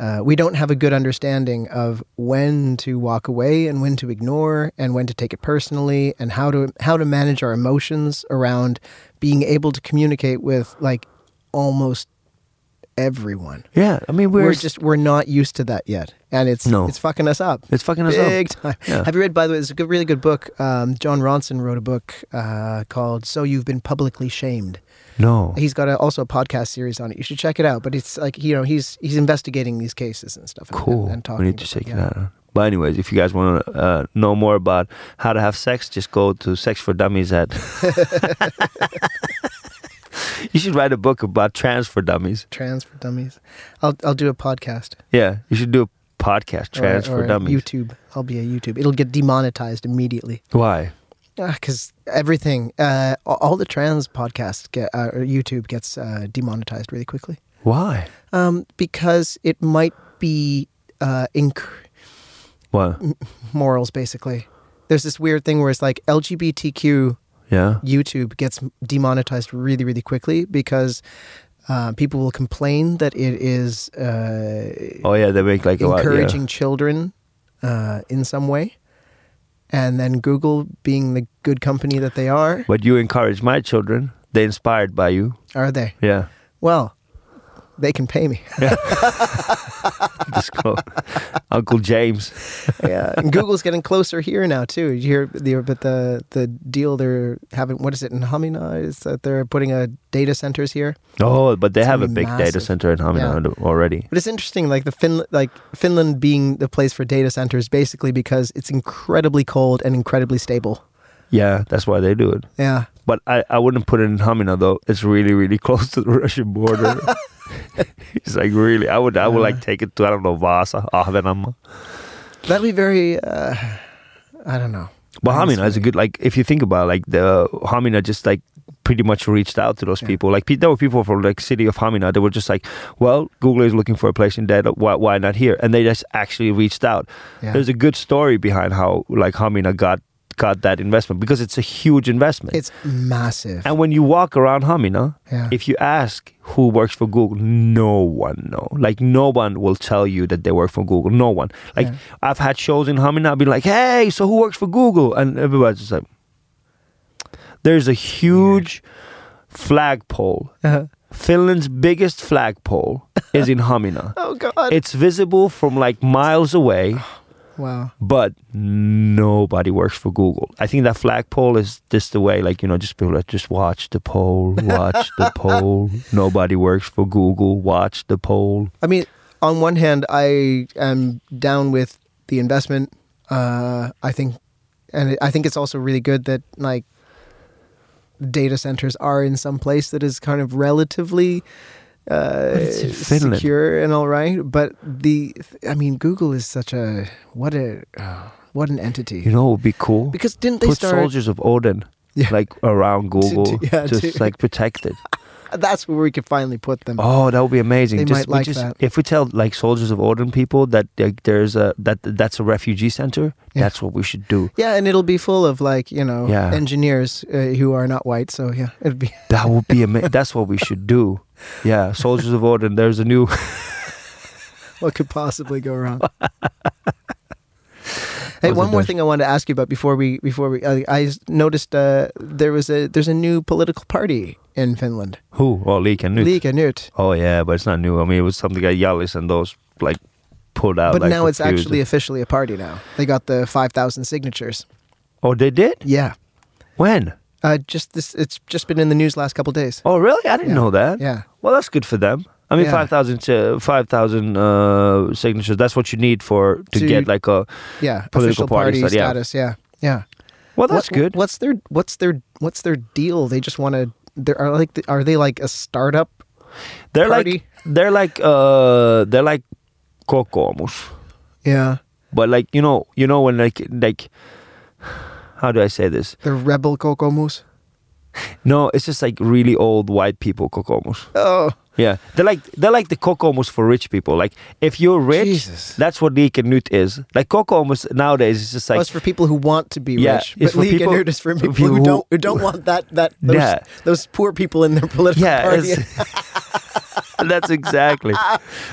uh, we don't have a good understanding of when to walk away and when to ignore and when to take it personally and how to how to manage our emotions around being able to communicate with like almost everyone Yeah. I mean, we're, we're, just we're not used to that yet and it's No. it's fucking us up it's fucking us big up. time. Yeah. Have you read, by the way, it's a good, really good book. Um, Jon Ronson wrote a book uh, called "So You've Been Publicly Shamed," No. He's got a, also a podcast series on it. You should check it out. But it's like you know he's he's investigating these cases and stuff. Cool. And, and talking. we need to check it out. But anyways, if you guys want to uh, know more about how to have sex, just go to Sex for Dummies at. you should write a book about trans for dummies. Trans for dummies. I'll I'll do a podcast. Yeah, you should do a podcast, trans or, for dummies. YouTube. I'll be a YouTube. It'll get demonetized immediately. Why? Because everything, uh, all the trans podcasts get uh, or YouTube gets uh, demonetized really quickly. Why? Um, because it might be uh, inc- What? morals. Basically, there's this weird thing where it's like LGBTQ Yeah. YouTube gets demonetized really, really quickly because uh, people will complain that it is uh, Oh yeah, they make like a lot. encouraging children uh, in some way. And then Google, being the good company that they are, But you encourage my children. They inspired by you. are they? Yeah. Well, they can pay me. Just go. Uncle James. yeah, and Google's getting closer here now too. You hear the but the the deal they're having. What is it in Hamina? Is that they're putting a data centers here? Oh, but they It's have a big data center in Hamina already. But it's interesting, like the Fin, like Finland being the place for data centers, basically because it's incredibly cold and incredibly stable. Yeah, that's why they do it. Yeah, But I, I wouldn't put it in Hamina though. It's really really close to the Russian border. it's like really. I would I would like take it to I don't know Vasa, Ahvenanmaa. that'd be very. Uh, I don't know. But Hamina is a good like if you think about it, like the Hamina just like pretty much reached out to those Yeah. people. Like there were people from like city of Hamina that were just like, well, Google is looking for a place in data. Why why not here? And they just actually reached out. Yeah. There's a good story behind how like Hamina got got that investment because it's a huge investment. It's massive. and when you walk around Hamina, yeah. if you ask who works for Google, no one know. Like no one will tell you that they work for Google. No one. Like Yeah. I've had shows in Hamina. I've been like, "Hey, so who works for Google?" And everybody's just like, "There's a huge flagpole. Uh-huh. Finland's biggest flagpole is in Hamina. oh God. It's visible from like miles away, wow. but nobody works for Google. I think that flagpole is just the way, like you know, just people just watch the pole, watch the pole. Nobody works for Google. Watch the pole. I mean, on one hand, I am down with the investment. Uh, I think, and I think it's also really good that like data centers are in some place that is kind of relatively uh, But it's in Finland. secure and all right. But the, I mean, Google is such a what a uh, what an entity. You know, what would be cool. because didn't they Put start? soldiers of Odin, Yeah. like around Google, to- yeah, just to- like protected. That's where we could finally put them. Oh, that would be amazing. They just, might like just that. if we tell like soldiers of Odin people that like, there's a that that's a refugee center, Yeah. that's what we should do. Yeah, and it'll be full of like you know Yeah. engineers uh, who are not white. So yeah, it'd be That would be amazing. that's what we should do. Yeah, soldiers of Odin. There's a new. what could possibly go wrong? hey, one more thing I wanted to ask you about before we before we uh, I s- noticed uh, there was a there's a new political party in Finland, Who? Oh, Liike Nyt. Liike Nyt. Oh yeah, but it's not new. I mean, it was something that Hjallis and those like pulled out. But like, now it's actually officially a party now. They got the 5,000 signatures. Oh, they did. Yeah. When? Uh, just this, it's just been in the news last couple days. Oh, really? I didn't Yeah. know that. Yeah. Well, that's good for them. I mean, Yeah. 5,000 uh, 5,000 uh, signatures. That's what you need for to, To- get like a. Yeah. Political party party stat- yeah. status. Yeah. Yeah. Well, that's What- good. What's their what's their what's their deal? They just want to. They are like are they like a startup? they're party? like they're like uh they're like kokoomus, Yeah. but like you know you know when like like how do I say this? The rebel kokoomus. No, it's just like really old white people kokoomus. Oh, Yeah, they're like they're like the kokoomus for rich people. Like if you're rich, Jesus. that's what Liike Nyt is. Like kokoomus nowadays is just like Well, it's for people who want to be Yeah, rich. But Liga people- Nerd is for people who who- don't who don't want that that those, Yeah. those poor people in their political yeah, party. that's exactly.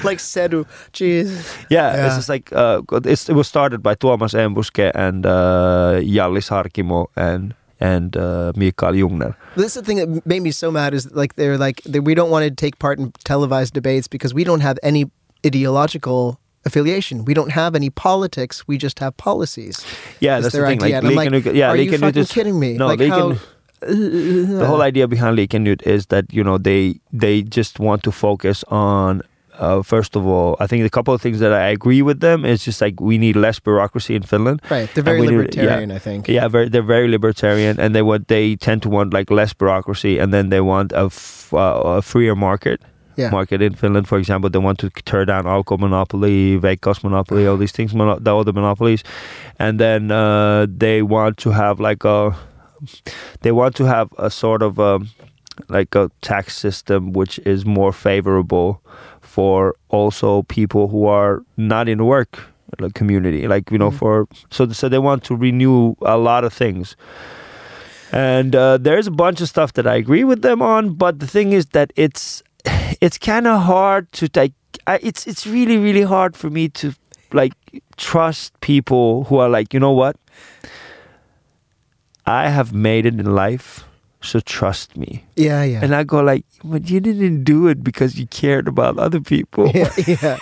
like Sedu. Jesus. Yeah, Yeah. it's just like uh, it's, it was started by Tuomas Enbuske and uh, Hjallis Harkimo and and uh, Mikael Jungner. This is the thing that made me so mad is like they're like they, we don't want to take part in televised debates because we don't have any ideological affiliation. We don't have any politics. We just have policies. Yeah, that's their the thing. idea. Like, And I'm Liike like, Nyt- yeah, are you fucking is- kidding me? No, like Liike how, Nyt- the whole idea behind Liike Nyt is that you know they they just want to focus on. Uh, first of all, I think a couple of things that I agree with them is just like we need less bureaucracy in Finland. Right, they're very we do- libertarian, I think. Yeah, very, they're very libertarian, and they want they tend to want like less bureaucracy, and then they want a, f- uh, a freer market. Yeah. Market in Finland, for example, they want to tear down alcohol monopoly, Veikkaus monopoly, all these things, mono- the other monopolies, and then uh, they want to have like a, they want to have a sort of um like a tax system which is more favorable for also people who are not in the work like, community, like you know, Mhm. for so so they want to renew a lot of things. And uh, there's a bunch of stuff that I agree with them on, but the thing is that it's it's kind of hard to like. I, it's it's really really hard for me to like trust people who are like, you know what? I have made it in life, so trust me. Yeah, yeah. And I go like, but you didn't do it because you cared about other people. yeah, yeah.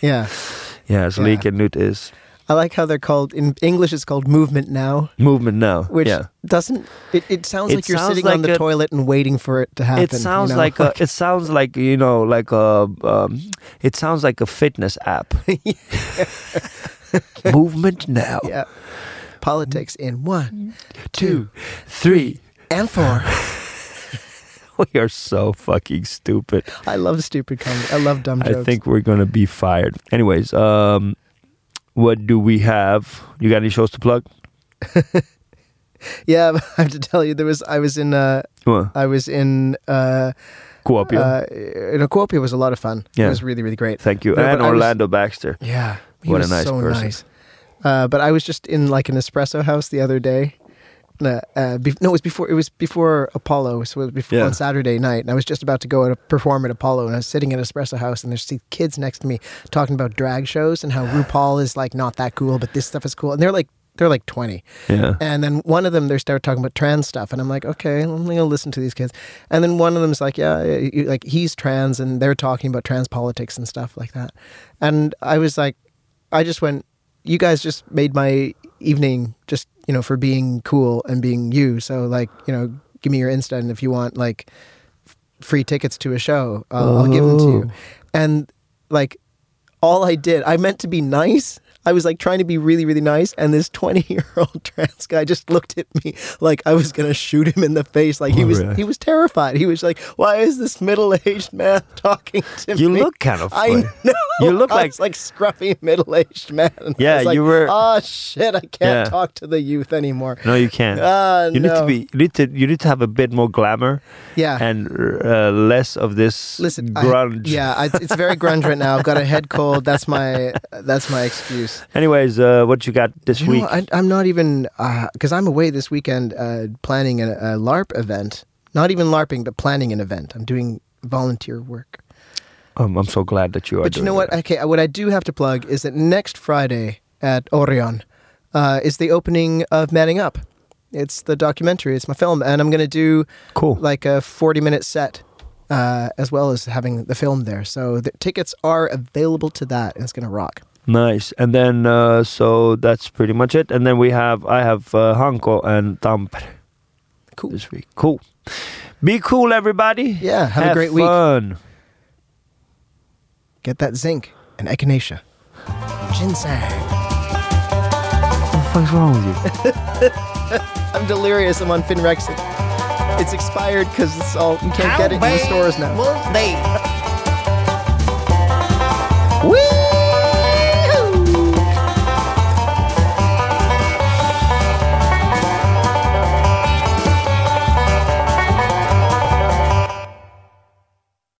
Yeah. yeah, so Yeah. And Newt is I like how they're called in English it's called movement now, movement now. which yeah. doesn't it, it sounds It like you're sounds sitting on the a- toilet and waiting for it to happen. It sounds you know? like a, it sounds like you know like a um, it sounds like a fitness app. Movement now. yeah. Politics in one, Two, three. And four. We are so fucking stupid. I love stupid comedy. I love dumb jokes. I think we're gonna be fired. Anyways, um, what do we have? You got any shows to plug? Yeah, I have to tell you, there was I was in uh, Well, I was in uh, Kuopio. uh, in Kuopio was a lot of fun. Yeah. It was really really great. Thank you, no, and I was- Orlando Baxter. Yeah, What a nice so person. nice. Uh, but I was just in like an espresso house the other day. Uh, uh, be- no, it was before. It was before Apollo. So it was before Yeah. on Saturday night, and I was just about to go to perform at Apollo, and I was sitting at espresso house, and there's these kids next to me talking about drag shows and how RuPaul is like not that cool, but this stuff is cool, and they're like they're like 20. Yeah. And then one of them, they start talking about trans stuff, and I'm like, okay, I'm gonna listen to these kids. And then one of them's like, yeah, yeah, you- like he's trans, and they're talking about trans politics and stuff like that. And I was like, I just went, you guys just made my evening, just you know, for being cool and being you. So like, you know, give me your Insta, and if you want like free tickets to a show, I'll, I'll give them to you. Oh. And like, all I did, I meant to be nice. I was like trying to be really, really nice, and this twenty-year-old trans guy just looked at me like I was gonna shoot him in the face. Like he Oh, was, really? he was terrified. He was like, "Why is this middle-aged man talking to You me?" You look kind of I know. You look I like- like scruffy middle-aged man. And I Yeah, like, you were- Oh shit! I can't Yeah. talk to the youth anymore. No, you can't. Ah, you need to be. You need to. You need to have a bit more glamour Yeah. and uh, less of this Listen, I- grunge. yeah, I, it's very grunge right now. I've got a head cold. That's my that's my excuse. Anyways, uh, what you got this You know, week? I, I'm not even because I'm away this weekend uh, planning a, a LARP event. Not even LARPing, but planning an event. I'm doing volunteer work. um, I'm so glad that you are. But you know what? Okay, what I do have to plug is that next Friday at Orion uh, is the opening of Manning Up. It's the documentary. It's my film, and I'm going to do. Cool. like a 40 minute set uh, as well as having the film there. So the tickets are available to that, and it's going to rock. Nice. And then, uh, so that's pretty much it. And then we have, I have uh, Hanko and Tampere Cool. this week. Cool. Be cool, everybody. Yeah, have, a great week. fun. Get that zinc and echinacea. Ginseng. What the fuck's wrong with you? I'm delirious. I'm on Finrexin. It's expired because it's all you can't get it in the stores now. Was they?